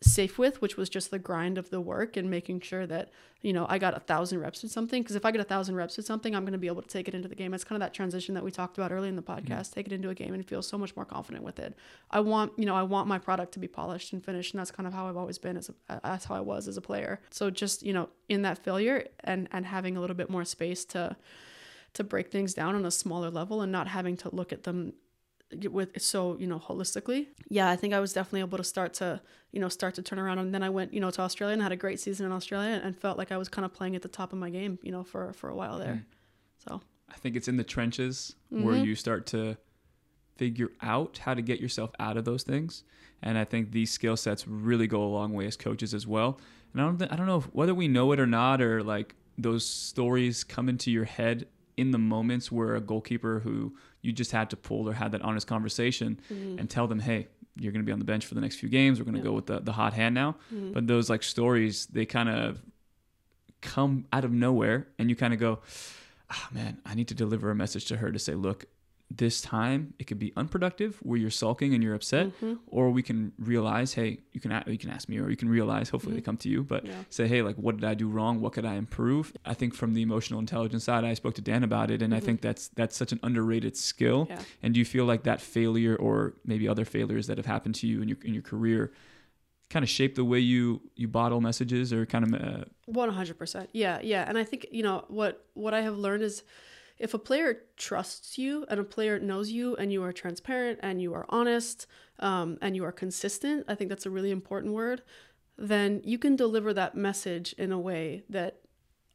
safe with, which was just the grind of the work and making sure that, you know, I got a thousand reps with something. Because if I get a thousand reps with something, I'm going to be able to take it into the game. It's kind of that transition that we talked about early in the mm-hmm. podcast, mm-hmm. take it into a game and feel so much more confident with it. I want, you know, I want my product to be polished and finished. And that's kind of how I've always been as a, that's how I was as a player. So just, you know, in that failure and, and having a little bit more space to, to break things down on a smaller level and not having to look at them with so you know holistically yeah i think i was definitely able to start to you know start to turn around. And then i went you know to australia and had a great season in australia and felt like i was kind of playing at the top of my game you know for for a while there. Mm. so. I think it's in the trenches mm-hmm. where you start to figure out how to get yourself out of those things. And i think these skill sets really go a long way as coaches as well. And i don't th- i don't know if, whether we know it or not or like those stories come into your head in the moments where a goalkeeper who you just had to pull or had that honest conversation mm-hmm. and tell them, hey, you're going to be on the bench for the next few games. We're going to yeah. go with the, the hot hand now. Mm-hmm. But those like stories, they kind of come out of nowhere and you kind of go, oh, man, I need to deliver a message to her to say, look, this time it could be unproductive where you're sulking and you're upset mm-hmm. or we can realize hey you can you can ask me or you can realize hopefully mm-hmm. they come to you but yeah. say hey like what did i do wrong what could i improve i think from the emotional intelligence side i spoke to dan about it and mm-hmm. i think that's that's such an underrated skill yeah. and do you feel like that failure or maybe other failures that have happened to you in your in your career kind of shape the way you you bottle messages or kind of uh, 100% yeah yeah and i think you know what what i have learned is if a player trusts you and a player knows you and you are transparent and you are honest um, and you are consistent, I think that's a really important word, then you can deliver that message in a way that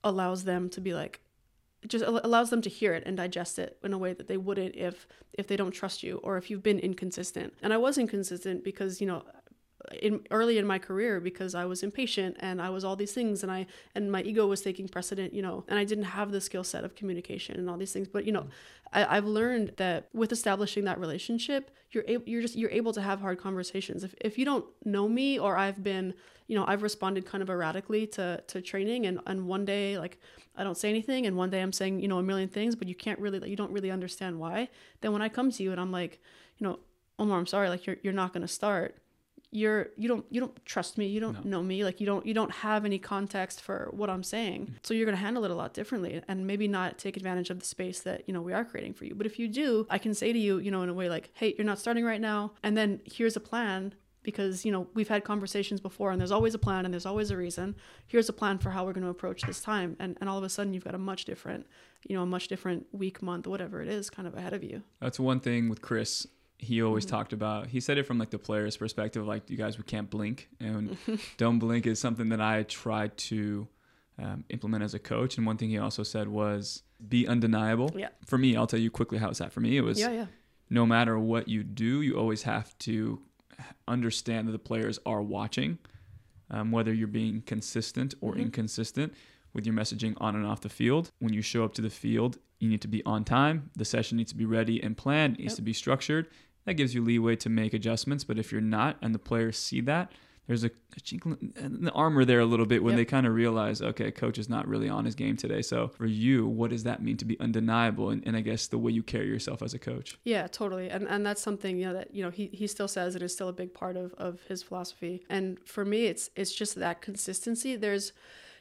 allows them to be like, it just allows them to hear it and digest it in a way that they wouldn't if if they don't trust you or if you've been inconsistent. And I was inconsistent because you know in early in my career because I was impatient and I was all these things and I and my ego was taking precedent, you know, and I didn't have the skill set of communication and all these things. But you know, I, I've learned that with establishing that relationship, you're able you're just you're able to have hard conversations. If if you don't know me or I've been, you know, I've responded kind of erratically to to training and and one day like I don't say anything and one day I'm saying, you know, a million things, but you can't really you don't really understand why. Then when I come to you and I'm like, you know, Omar, I'm sorry, like you're you're not gonna start you're you don't you don't trust me. You don't no. know me. Like you don't you don't have any context for what i'm saying. Mm-hmm. so you're going to handle it a lot differently and maybe not take advantage of the space that you know we are creating for you. But if you do i can say to you you know in a way like hey you're not starting right now. And then here's a plan because you know we've had conversations before and there's always a plan and there's always a reason. Here's a plan for how we're going to approach this time. And, and all of a sudden you've got a much different you know a much different week month whatever it is kind of ahead of you. That's one thing with chris he always mm-hmm. talked about he said it from like the player's perspective like you guys we can't blink and don't blink is something that i tried to um, implement as a coach and one thing he also said was be undeniable yeah for me i'll tell you quickly how it's that for me it was yeah yeah no matter what you do you always have to understand that the players are watching um, whether you're being consistent or mm-hmm. inconsistent with your messaging on and off the field when you show up to the field you need to be on time the session needs to be ready and planned it needs yep. to be structured that gives you leeway to make adjustments. But if you're not, and the players see that, there's a, a chink in the armor there a little bit when yep. they kind of realize, okay, coach is not really on his game today. So for you, what does that mean to be undeniable? And, and I guess the way you carry yourself as a coach. Yeah, totally. And and that's something you know that you know he, he still says it is still a big part of of his philosophy. And for me, it's it's just that consistency. There's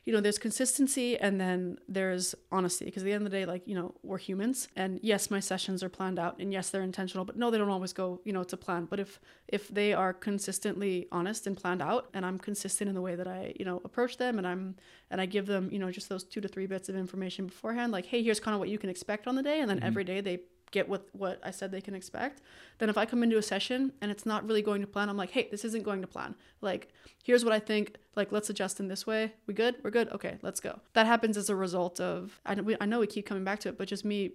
you know, there's consistency and then there's honesty because at the end of the day, like, you know, we're humans and yes, my sessions are planned out and yes, they're intentional, but no, they don't always go, you know, to a plan. But if, if they are consistently honest and planned out and I'm consistent in the way that I, you know, approach them and I'm, and I give them, you know, just those two to three bits of information beforehand, like, hey, here's kind of what you can expect on the day. And then mm-hmm. every day they get what what I said they can expect. Then if I come into a session and it's not really going to plan, I'm like, hey, this isn't going to plan. Like, here's what I think. Like, let's adjust in this way. We good? We're good. Okay, let's go. That happens as a result of I we, I know we keep coming back to it, but just me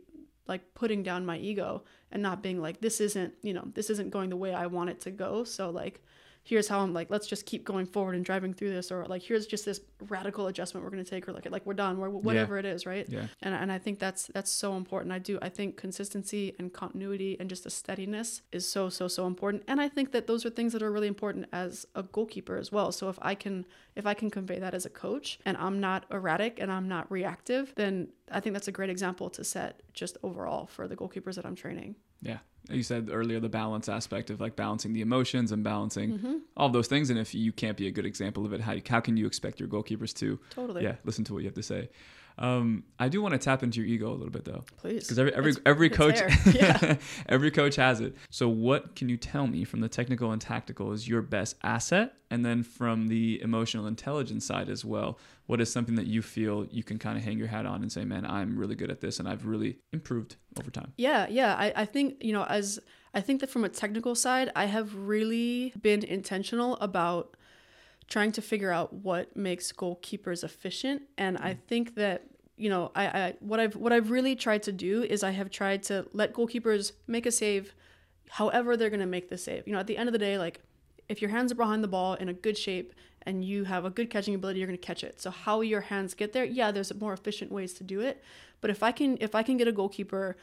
like putting down my ego and not being like this isn't you know this isn't going the way I want it to go. So like here's how I'm like, let's just keep going forward and driving through this, or like here's just this radical adjustment we're gonna take, or like like we're done, or whatever yeah. it is, right? Yeah. And and I think that's that's so important. I do I think consistency and continuity and just a steadiness is so so so important. And I think that those are things that are really important as a goalkeeper as well. So if I can if I can convey that as a coach and I'm not erratic and I'm not reactive, then I think that's a great example to set just overall for the goalkeepers that I'm training. Yeah, you said earlier the balance aspect of like balancing the emotions and balancing mm-hmm. all those things and if you can't be a good example of it how, how can you expect your goalkeepers to totally. Yeah listen to what you have to say um, I do want to tap into your ego a little bit though, please, because every every it's, every coach, yeah. every coach has it. So, what can you tell me from the technical and tactical is your best asset, and then from the emotional intelligence side as well? What is something that you feel you can kind of hang your hat on and say, "Man, I'm really good at this, and I've really improved over time." Yeah, yeah. I, I think you know, as I think that from a technical side, I have really been intentional about trying to figure out what makes goalkeepers efficient. And i mm. think that you know I, I what i've what i've really tried to do is i have tried to let goalkeepers make a save however they're going to make the save. You know at the end of the day like if your hands are behind the ball in a good shape and you have a good catching ability you're going to catch it. So how your hands get there yeah there's more efficient ways to do it. But if i can if i can get a goalkeeper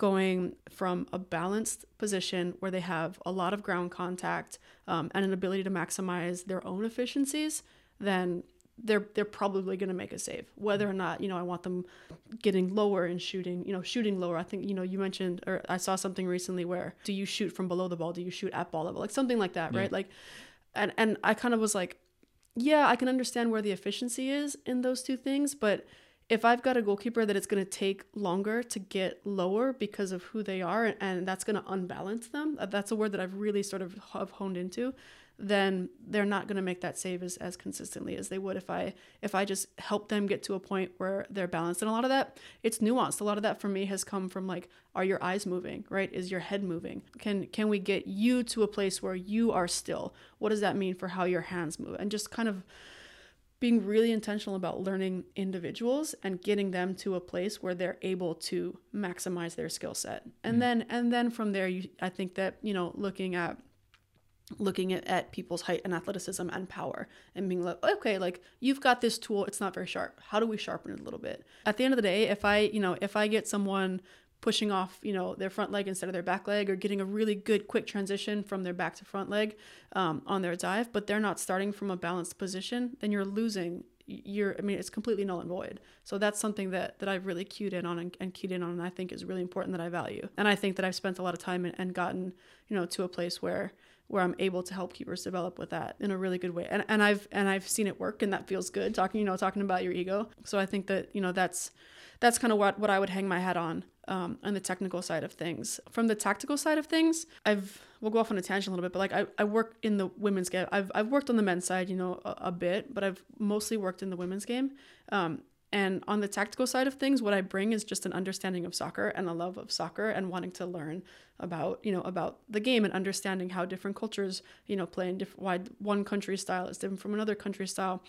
going from a balanced position where they have a lot of ground contact um, and an ability to maximize their own efficiencies, then they're they're probably going to make a save. Whether or not you know I want them getting lower and shooting, you know, shooting lower. I think you know you mentioned or I saw something recently where do you shoot from below the ball? Do you shoot at ball level? Like something like that, yeah. right? Like, and and I kind of was like, yeah, I can understand where the efficiency is in those two things, but if I've got a goalkeeper that it's going to take longer to get lower because of who they are and that's going to unbalance them, uh, that's a word that I've really sort of have honed into, then they're not going to make that save as, as consistently as they would if I if I just help them get to a point where they're balanced. And a lot of that it's nuanced. A lot of that for me has come from like are your eyes moving, right? Is your head moving? Can can we get you to a place where you are still? What does that mean for how your hands move? And just kind of being really intentional about learning individuals and getting them to a place where they're able to maximize their skill set. And mm. then and then from there you I think that, you know, looking at looking at, at people's height and athleticism and power and being like okay like you've got this tool it's not very sharp how do we sharpen it a little bit at the end of the day if i you know if i get someone pushing off you know their front leg instead of their back leg or getting a really good quick transition from their back to front leg um, on their dive but they're not starting from a balanced position then you're losing you're i mean it's completely null and void so that's something that that i've really cued in on and, and keyed in on and i think is really important that i value and i think that i've spent a lot of time and, and gotten you know to a place where where I'm able to help keepers develop with that in a really good way. And and I've and I've seen it work and that feels good talking, you know, talking about your ego. So I think that, you know, that's that's kind of what what I would hang my hat on um, on the technical side of things. From the tactical side of things, I've we'll go off on a tangent a little bit, but like I, I work in the women's game. I've I've worked on the men's side, you know, a, a bit, but I've mostly worked in the women's game. Um, and on the tactical side of things, what I bring is just an understanding of soccer and a love of soccer and wanting to learn about, you know, about the game and understanding how different cultures, you know, play in different why one country style is different from another country style.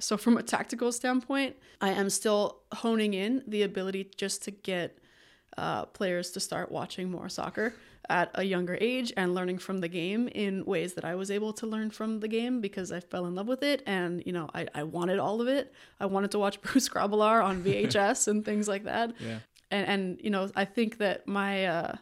So from a tactical standpoint, I am still honing in the ability just to get uh, players to start watching more soccer at a younger age and learning from the game in ways that I was able to learn from the game because I fell in love with it and you know I, I wanted all of it. I wanted to watch Bruce Grobbelaar on VHS and things like that. Yeah. And and you know I think that my uh,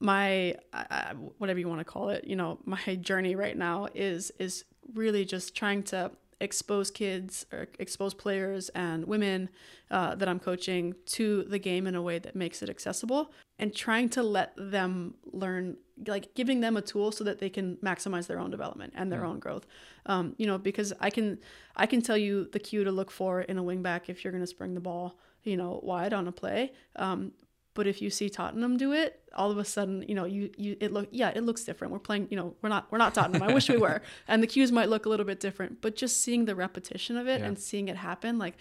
my uh, whatever you want to call it, you know, my journey right now is is really just trying to expose kids or expose players and women uh, that I'm coaching to the game in a way that makes it accessible and trying to let them learn, like giving them a tool so that they can maximize their own development and their mm. own growth. Um, you know, because I can I can tell you the cue to look for in a wingback if you're going to spring the ball, you know, wide on a play. Um, but if you see Tottenham do it, all of a sudden, you know, you you it look yeah, it looks different. We're playing, you know, we're not we're not Tottenham. I wish we were. And the cues might look a little bit different, but just seeing the repetition of it yeah. and seeing it happen, like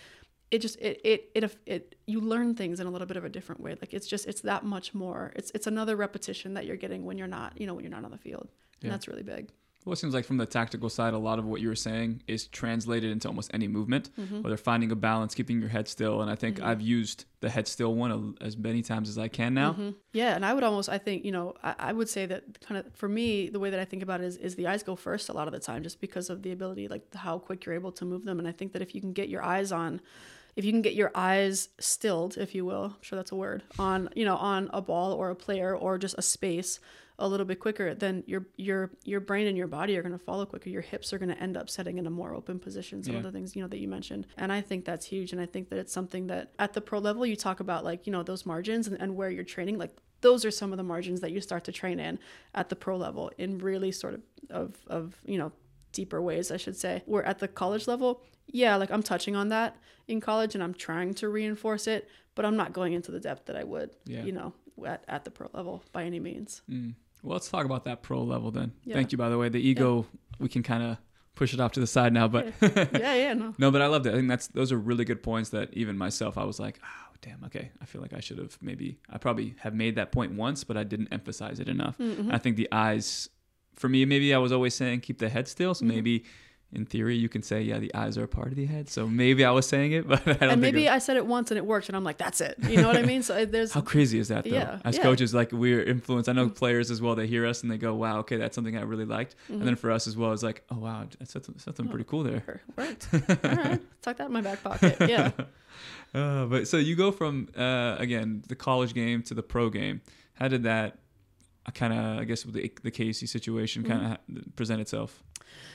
it just it, it it it you learn things in a little bit of a different way. Like it's just it's that much more. It's it's another repetition that you're getting when you're not, you know, when you're not on the field. And yeah. that's really big. Well, it seems like from the tactical side, a lot of what you were saying is translated into almost any movement, mm-hmm. whether finding a balance, keeping your head still. And I think mm-hmm. I've used the head still one as many times as I can now. Mm-hmm. Yeah. And I would almost, I think, you know, I, I, would say that kind of for me, the way that I think about it is, is the eyes go first a lot of the time, just because of the ability, like how quick you're able to move them. And I think that if you can get your eyes on, if you can get your eyes stilled, if you will, I'm sure that's a word, on, you know, on a ball or a player or just a space, a little bit quicker, then your your your brain and your body are going to follow quicker. Your hips are going to end up setting in a more open position. Some yeah. of the things you know that you mentioned, and I think that's huge. And I think that it's something that at the pro level you talk about like you know those margins and, and where you're training like those are some of the margins that you start to train in at the pro level in really sort of of, of you know deeper ways i should say where at the college level yeah like i'm touching on that in college and i'm trying to reinforce it but i'm not going into the depth that i would yeah. you know at, at the pro level by any means mm. Well, let's talk about that pro level then. Yeah. Thank you, by the way. The ego, yeah. we can kind of push it off to the side now, but yeah, yeah, yeah no. no, but I loved it. I think that's those are really good points that even myself, I was like, oh, damn, okay. I feel like I should have maybe, I probably have made that point once, but I didn't emphasize it enough. Mm-hmm. I think the eyes, for me, maybe I was always saying keep the head still, so mm-hmm. maybe in theory, you can say, yeah, the eyes are a part of the head. So maybe I was saying it, but I don't. And maybe I said it once and it worked, and I'm like, that's it. You know what I mean? So uh, there's how crazy is that though? Yeah, as yeah. coaches, like we're influenced. I know mm-hmm. players as well. They hear us and they go, wow, okay, that's something I really liked. Mm-hmm. And then for us as well, it's like, oh wow, that's something, something oh, pretty cool there. Right. All right. Tuck that in my back pocket. Yeah. Uh, but so you go from uh, again the college game to the pro game. How did that kind of I guess the the KC situation kind of mm-hmm. present itself?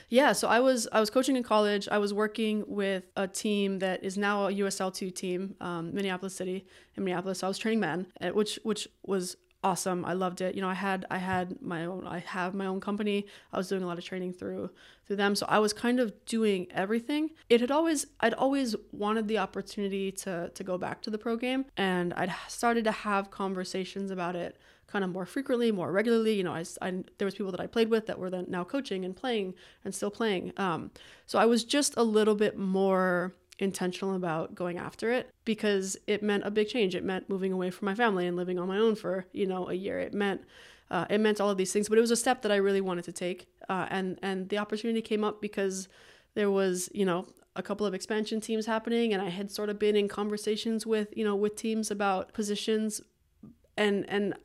Yeah, so I was I was coaching in college. I was working with a team that is now a USL two team, um, Minneapolis City in Minneapolis. So I was training men, eh, which which was awesome. I loved it. You know, I had I had my own I have my own company. I was doing a lot of training through through them. So I was kind of doing everything. It had always I'd always wanted the opportunity to to go back to the pro game and I'd started to have conversations about it kind of more frequently, more regularly. You know, I, I there was people that I played with that were then now coaching and playing and still playing. Um, so I was just a little bit more intentional about going after it because it meant a big change. It meant moving away from my family and living on my own for you know a year. It meant uh, it meant all of these things, but it was a step that I really wanted to take, uh, and and the opportunity came up because there was, you know, a couple of expansion teams happening and I had sort of been in conversations with, you know, with teams about positions and and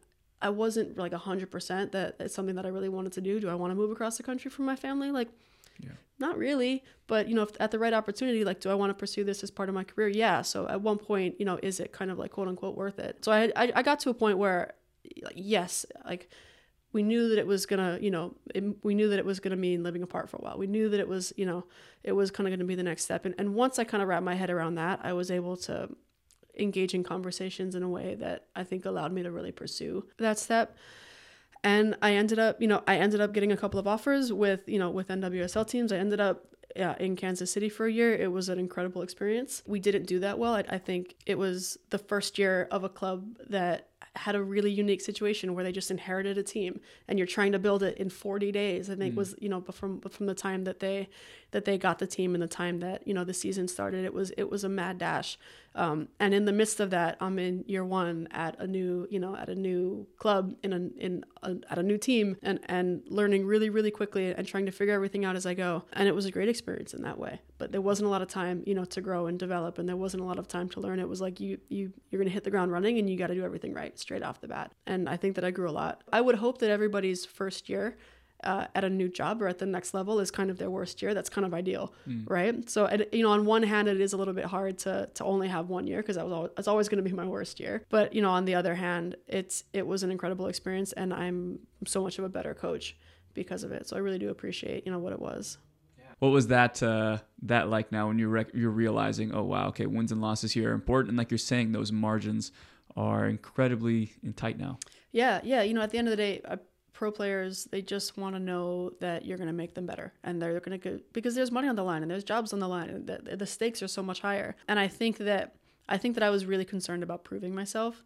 I wasn't like 100% that it's something that I really wanted to do. Do I want to move across the country from my family? Like yeah. Not really, but you know, if at the right opportunity, like do I want to pursue this as part of my career? Yeah. So at one point, you know, is it kind of like quote unquote worth it? So I I, I got to a point where like, yes, like we knew that it was gonna, you know, it, we knew that it was gonna mean living apart for a while. We knew that it was, you know, it was kind of gonna be the next step. And, and once I kind of wrapped my head around that, I was able to engage in conversations in a way that I think allowed me to really pursue that step. And I ended up, you know, I ended up getting a couple of offers with, you know, with NWSL teams. I ended up yeah, in Kansas City for a year. It was an incredible experience. We didn't do that well. I, I think it was the first year of a club that had a really unique situation where they just inherited a team and you're trying to build it in 40 days i think mm. was you know from from the time that they that they got the team in the time that you know the season started. It was it was a mad dash. Um, and in the midst of that i'm in year one at a new you know at a new club in a in a, at a new team and and learning really really quickly and trying to figure everything out as i go. And it was a great experience in that way. But there wasn't a lot of time you know to grow and develop and there wasn't a lot of time to learn. It was like you you you're to hit the ground running and you got to do everything right straight off the bat. And i think that i grew a lot. I would hope that everybody's first year uh, at a new job or at the next level is kind of their worst year. That's kind of ideal, mm. right? So, you know, on one hand, it is a little bit hard to to only have one year because that was always, it's always going to be my worst year. But you know, on the other hand, it's it was an incredible experience, and I'm so much of a better coach because of it. So I really do appreciate you know what it was. What was that uh, that like now when you're rec- you're realizing, oh wow, okay, wins and losses here are important, and like you're saying, those margins are incredibly tight now. Yeah, yeah. You know, at the end of the day, I pro players they just want to know that you're going to make them better and they're going to go because there's money on the line and there's jobs on the line and the, the stakes are so much higher. And i think that i think that i was really concerned about proving myself.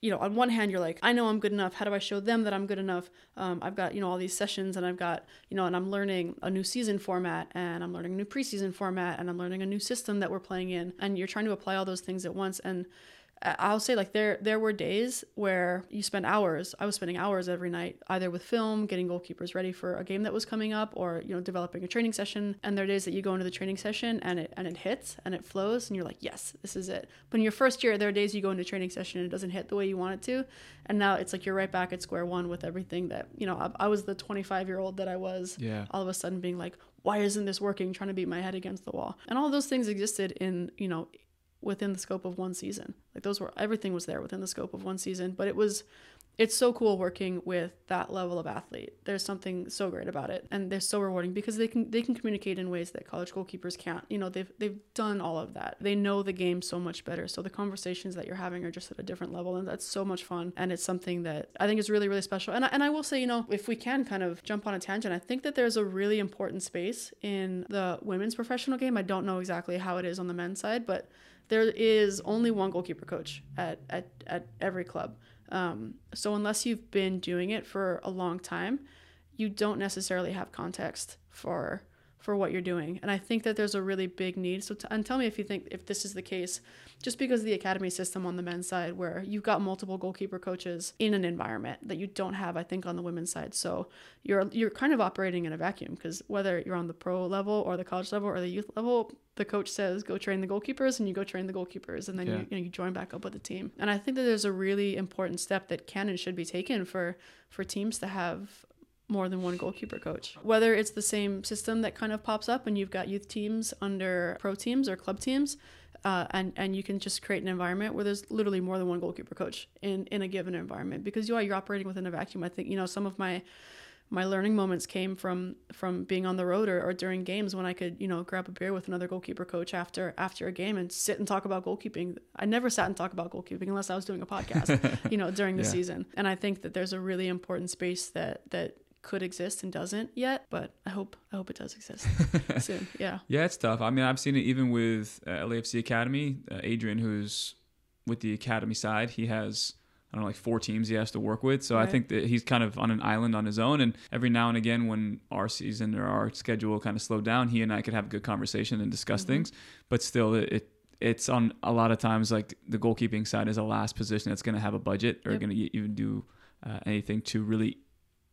You know on one hand you're like i know i'm good enough. How do i show them that i'm good enough? Um, i've got you know all these sessions and i've got you know and i'm learning a new season format and i'm learning a new preseason format and i'm learning a new system that we're playing in. And you're trying to apply all those things at once and I'll say like there there were days where you spend hours. I was spending hours every night either with film, getting goalkeepers ready for a game that was coming up, or you know developing a training session. And there are days that you go into the training session and it and it hits and it flows, and you're like, yes, this is it. But in your first year, there are days you go into training session and it doesn't hit the way you want it to, and now it's like you're right back at square one with everything that you know. I, I was the 25 year old that I was. Yeah. All of a sudden being like, why isn't this working? Trying to beat my head against the wall, and all those things existed in you know within the scope of one season. Like those were everything was there within the scope of one season, but it was it's so cool working with that level of athlete. There's something so great about it and they're so rewarding because they can they can communicate in ways that college goalkeepers can't. You know, they've they've done all of that. They know the game so much better. So the conversations that you're having are just at a different level and that's so much fun and it's something that I think is really really special. And I, and I will say, you know, if we can kind of jump on a tangent, I think that there's a really important space in the women's professional game. I don't know exactly how it is on the men's side, but there is only one goalkeeper coach at, at, at every club. Um, so unless you've been doing it for a long time, you don't necessarily have context for for what you're doing. And I think that there's a really big need. So, t- and tell me if you think if this is the case, just because of the academy system on the men's side, where you've got multiple goalkeeper coaches in an environment that you don't have, I think, on the women's side. So you're you're kind of operating in a vacuum because whether you're on the pro level or the college level or the youth level, the coach says go train the goalkeepers and you go train the goalkeepers and then yeah. you, you, know, you join back up with the team. And I think that there's a really important step that can and should be taken for for teams to have more than one goalkeeper coach. Whether it's the same system that kind of pops up and you've got youth teams under pro teams or club teams, uh, and and you can just create an environment where there's literally more than one goalkeeper coach in in a given environment because you are you're operating within a vacuum. I think you know some of my my learning moments came from from being on the road or, or during games when I could you know grab a beer with another goalkeeper coach after after a game and sit and talk about goalkeeping. I never sat and talked about goalkeeping unless I was doing a podcast, you know, during the yeah. season. And I think that there's a really important space that that could exist and doesn't yet, but I hope I hope it does exist soon. Yeah. Yeah, it's tough. I mean, I've seen it even with uh, LAFC Academy. Uh, Adrian, who's with the academy side, he has I don't know, like four teams he has to work with. So right. I think that he's kind of on an island on his own. And every now and again, when our season or our schedule kind of slowed down, he and I could have a good conversation and discuss mm-hmm. things. But still, it, it's on a lot of times like the goalkeeping side is the last position that's going to have a budget or yep. going to even do uh, anything to really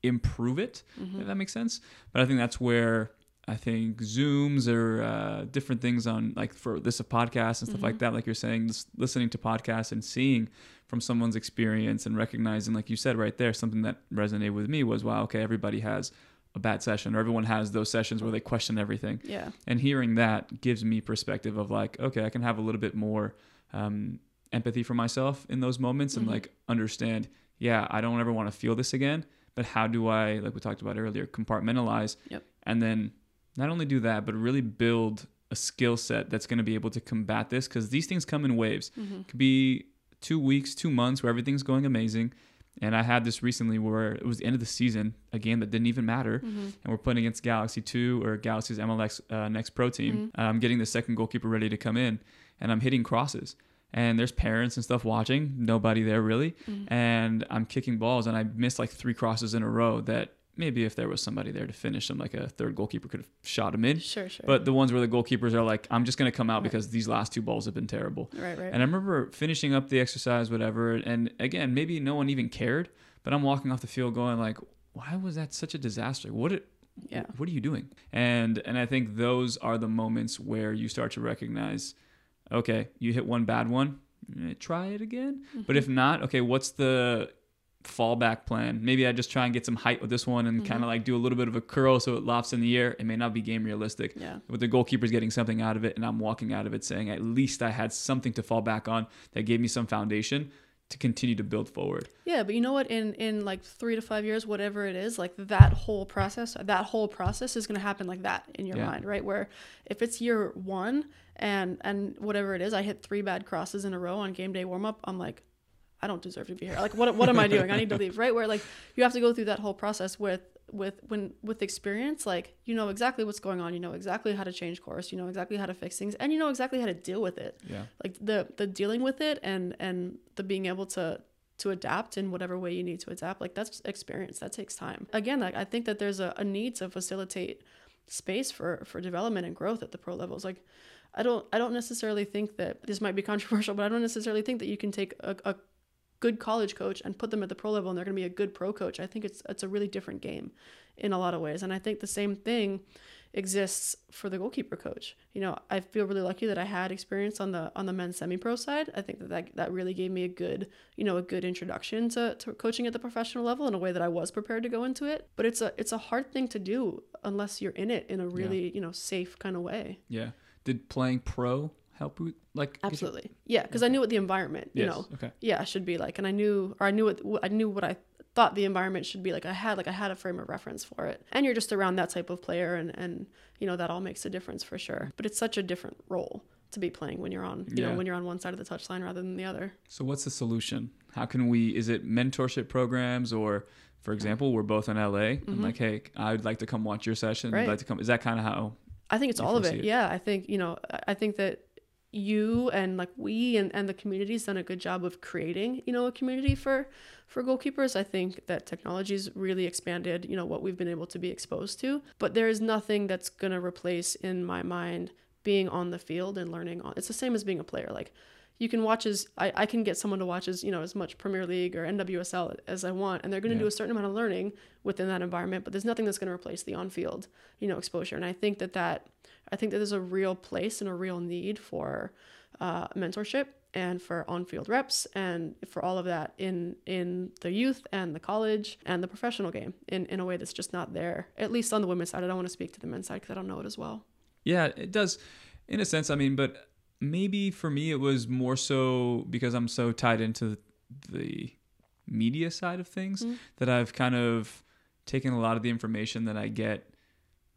improve it. Mm-hmm. If that makes sense. But I think that's where I think Zooms or uh, different things on like for this a podcast and stuff like that. Like you're saying, listening to podcasts and seeing from someone's experience and recognizing, like you said right there, something that resonated with me was, wow, okay, everybody has a bad session or everyone has those sessions where they question everything. Yeah. And hearing that gives me perspective of like, okay, I can have a little bit more um, empathy for myself in those moments and Mhm. like understand, yeah, I don't ever want to feel this again, but how do I, like we talked about earlier, compartmentalize Yep. and then not only do that, but really build a skill set that's going to be able to combat this because these things come in waves. Mm-hmm. It could be two weeks, two months where everything's going amazing. And I had this recently where it was the end of the season, a game that didn't even matter Mm-hmm. and we're playing against Galaxy 2 or Galaxy's MLS uh, next pro team. I'm getting the second goalkeeper ready to come in, and I'm hitting crosses. And there's parents and stuff watching, nobody there really. Mm-hmm. And I'm kicking balls, and I missed like three crosses in a row that maybe if there was somebody there to finish them, like a third goalkeeper could have shot them in. Sure, sure. But the ones where the goalkeepers are like, I'm just going to come out because these last two balls have been terrible. right, right. And I remember finishing up the exercise, whatever. And again, maybe no one even cared, but I'm walking off the field going like, why was that such a disaster? What it, Yeah. what are you doing? And and I think those are the moments where you start to recognize, okay, you hit one bad one, eh, try it again. But if not, okay, what's the fallback plan? Maybe I just try and get some height with this one and kind of like do a little bit of a curl so it lofts in the air. It may not be game realistic. Yeah. But the goalkeeper's getting something out of it, and I'm walking out of it saying, at least I had something to fall back on that gave me some foundation to continue to build forward. Yeah, but you know what? In in like three to five years, whatever it is, like that whole process, that whole process is gonna happen like that in your Yeah. mind, right? Where if it's year one and and whatever it is, I hit three bad crosses in a row on game day warm up, I'm like, I don't deserve to be here. Like, what what am I doing? I need to leave, right? Where like you have to go through that whole process with with when with experience, like you know exactly what's going on, you know exactly how to change course, you know exactly how to fix things, and you know exactly how to deal with it. Yeah. like the the dealing with it and and the being able to to adapt in whatever way you need to adapt like that's experience that takes time. Again like i think that there's a, a need to facilitate space for for development and growth at the pro levels. Like i don't i don't necessarily think that this might be controversial but i don't necessarily think that you can take a, a good college coach and put them at the pro level and they're going to be a good pro coach i think it's it's a really different game in a lot of ways and i think the same thing exists for the goalkeeper coach. You know, I feel really lucky that I had experience on the on the men's semi-pro side. I think that that, that really gave me a good, you know, a good introduction to, to coaching at the professional level in a way that I was prepared to go into it. But it's a it's a hard thing to do unless you're in it in a really, you know, safe kind of way. Yeah. Did playing pro help you? Like Absolutely. Yeah, because I knew what the environment, you Yes. know, Okay. yeah, should be like, and I knew, or I knew what I knew what I thought the environment should be like. I had like I had a frame of reference for it, and you're just around that type of player, and and you know that all makes a difference for sure. But it's such a different role to be playing when you're on, you Yeah. know, when you're on one side of the touchline rather than the other. So what's the solution? How can we? Is it mentorship programs or? For example, we're both in LA. I'm like, hey, I'd like to come watch your session. I'd Mm-hmm. Right. like to come. Is that kind of how? I think it's all of it. it. Yeah, I think you know, I think that you and like we and, and the community's done a good job of creating you know a community for for goalkeepers i think that technology's really expanded you know what we've been able to be exposed to but there is nothing that's going to replace in my mind being on the field and learning on it's the same as being a player like you can watch as I, I can get someone to watch as you know as much Premier League or NWSL as I want, and they're going to Yeah. do a certain amount of learning within that environment. But there's nothing that's going to replace the on-field you know exposure. And I think that that I think that there's a real place and a real need for uh, mentorship and for on-field reps and for all of that in in the youth and the college and the professional game in in a way that's just not there. At least on the women's side, I don't want to speak to the men's side because I don't know it as well. Yeah, it does, in a sense. I mean, but maybe for me it was more so because I'm so tied into the media side of things Mm-hmm. that I've kind of taken a lot of the information that I get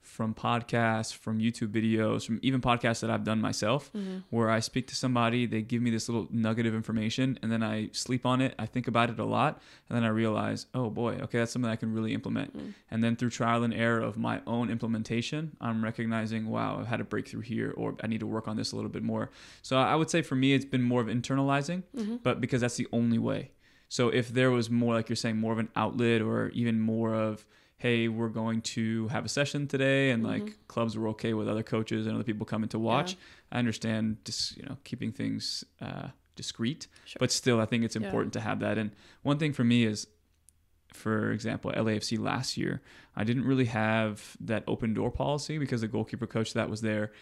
from podcasts, from YouTube videos, from even podcasts that I've done myself, mm-hmm. where I speak to somebody, they give me this little nugget of information, and then I sleep on it. I think about it a lot, and then I realize, oh boy, okay, that's something I can really implement. Mm-hmm. And then through trial and error of my own implementation, I'm recognizing, wow, I've had a breakthrough here, or I need to work on this a little bit more. So I would say for me, it's been more of internalizing, mm-hmm. but because that's the only way. So if there was more, like you're saying, more of an outlet, or even more of, hey, we're going to have a session today, and like clubs were okay with other coaches and other people coming to watch. I understand, just you know, keeping things uh, discreet, Sure. but still, I think it's Yeah. important to have that. And one thing for me is for example, LAFC last year, I didn't really have that open door policy because the goalkeeper coach that was there,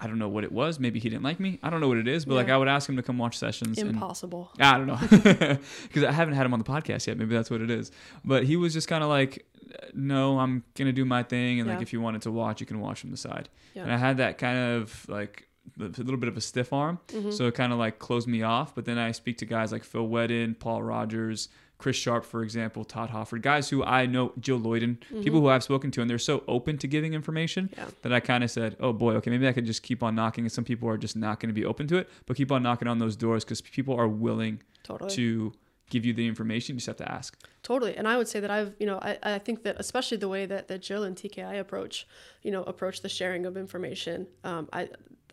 I don't know what it was. Maybe he didn't like me. I don't know what it is, but like I would ask him to come watch sessions. and- Impossible. I don't know because I haven't had him on the podcast yet. Maybe that's what it is. But he was just kind of like, no, I'm gonna do my thing, and like if you wanted to watch, you can watch from the side. Yeah. And I had that kind of like a little bit of a stiff arm, Mhm. so it kind of like closed me off. But then I speak to guys like Phil Wheddon, Paul Rogers. Chris Sharp, for example, Todd Hoffard, guys who I know, Jill Loyden, people who I've spoken to, and they're so open to giving information Yeah. that I kind of said, oh boy, okay, maybe I could just keep on knocking. And some people are just not going to be open to it, but keep on knocking on those doors because people are willing Totally. to give you the information. You just have to ask. Totally. And I would say that I've, you know, I, I think that especially the way that, that Jill and TKI approach, you know, approach the sharing of information, um, I,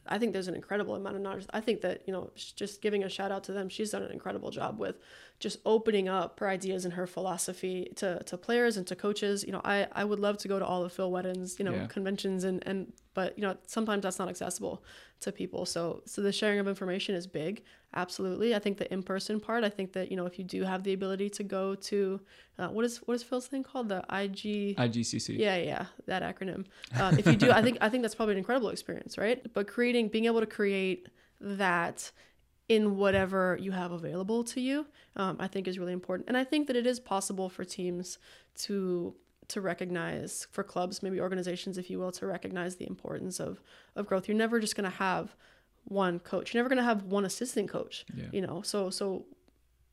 I think there's an incredible amount of knowledge. I think that, you know, just giving a shout out to them, she's done an incredible job with just opening up her ideas and her philosophy to, to players and to coaches. You know, I, I would love to go to all of Phil Wheddon's, you know, Yeah. conventions and, and, but, you know, sometimes that's not accessible to people. So, so the sharing of information is big. Absolutely. I think the in-person part, I think that, you know, if you do have the ability to go to, uh, what is, what is Phil's thing called? The IG. IGCC. Yeah, yeah, that acronym. Um, if you do, I think I think that's probably an incredible experience, right? But creating, being able to create that in whatever you have available to you, um, I think is really important. And I think that it is possible for teams to to recognize, for clubs, maybe organizations, if you will, to recognize the importance of of growth. You're never just going to have one coach. You're never going to have one assistant coach. Yeah. You know, so so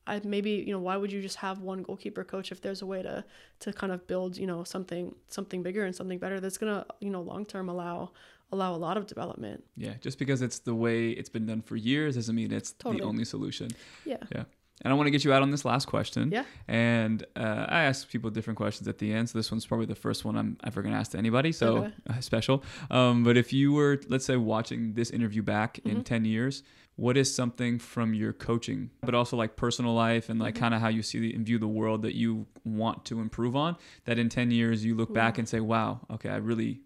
I maybe you know why would you just have one goalkeeper coach if there's a way to to kind of build you know something something bigger and something better that's gonna you know long term allow allow a lot of development. Yeah, just because it's the way it's been done for years doesn't mean it's Totally. the only solution. Yeah. Yeah. And I want to get you out on this last question. Yeah. And uh, I ask people different questions at the end. So this one's probably the first one I'm ever going to ask to anybody. So Okay. uh, special. Um, but if you were, let's say, watching this interview back Mm-hmm. in 10 years, what is something from your coaching, but also like personal life and Mm-hmm. like kind of how you see the, and view the world that you want to improve on that in 10 years you look back and say, wow, okay, I really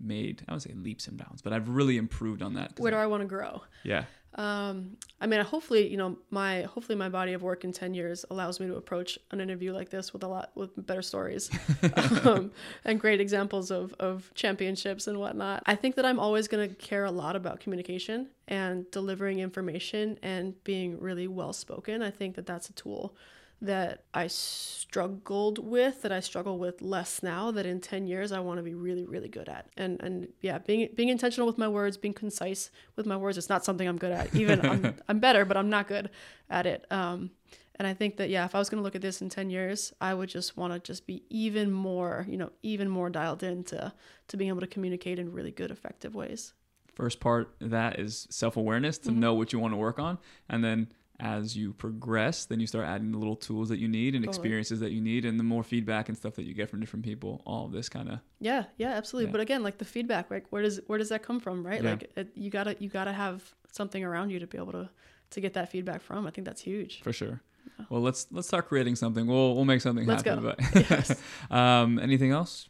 made, I would say leaps and bounds, but I've really improved on that. Where do I- I want to grow? yeah. Um, I mean, hopefully, you know, my hopefully my body of work in ten years allows me to approach an interview like this with a lot with better stories, um, and great examples of of championships and whatnot. I think that I'm always going to care a lot about communication and delivering information and being really well spoken. I think that that's a tool that I struggled with, that I struggle with less now, that in 10 years I want to be really, really good at. And and yeah, being being intentional with my words, being concise with my words, it's not something I'm good at. Even I'm, I'm better, but I'm not good at it. Um, and I think that yeah, if I was going to look at this in 10 years, I would just want to just be even more, you know, even more dialed into to being able to communicate in really good, effective ways. first part of that is self-awareness to Mm-hmm. know what you want to work on and then as you progress then you start adding the little tools that you need and Totally. experiences that you need and the more feedback and stuff that you get from different people all of this kind of Yeah, yeah, absolutely. Yeah. But again, like the feedback, like where does where does that come from, right? Yeah. Like it, you gotta you gotta have something around you to be able to to get that feedback from. I think that's huge. for sure well let's let's start creating something we'll we'll make something Let's happen go. but Yes. um anything else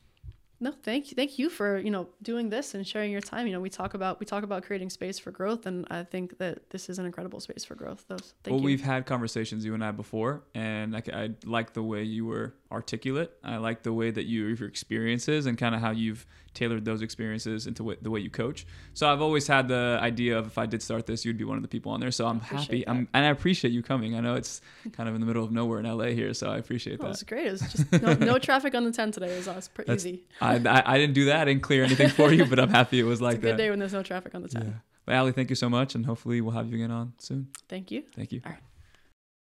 No, thank you, thank you for you know doing this and sharing your time. You know, we talk about we talk about creating space for growth, and I think that this is an incredible space for growth. Those, thank well you. we've had conversations you and i before and I, I like the way you were articulate i like the way that you your experiences and kind of how you've tailored those experiences into what, the way you coach so i've always had the idea of if i did start this you'd be one of the people on there so i'm happy I'm, and i appreciate you coming i know it's kind of in the middle of nowhere in la here so i appreciate Oh, that it's great. It was just no, no traffic on the 10 today. It was, uh, it was pretty That's- easy. I, I, I didn't do that i didn't clear anything for you but i'm happy it was It's like a good that day when there's no traffic on the 10. yeah but Alli thank you so much and hopefully we'll have you again on soon Thank you. thank you All right.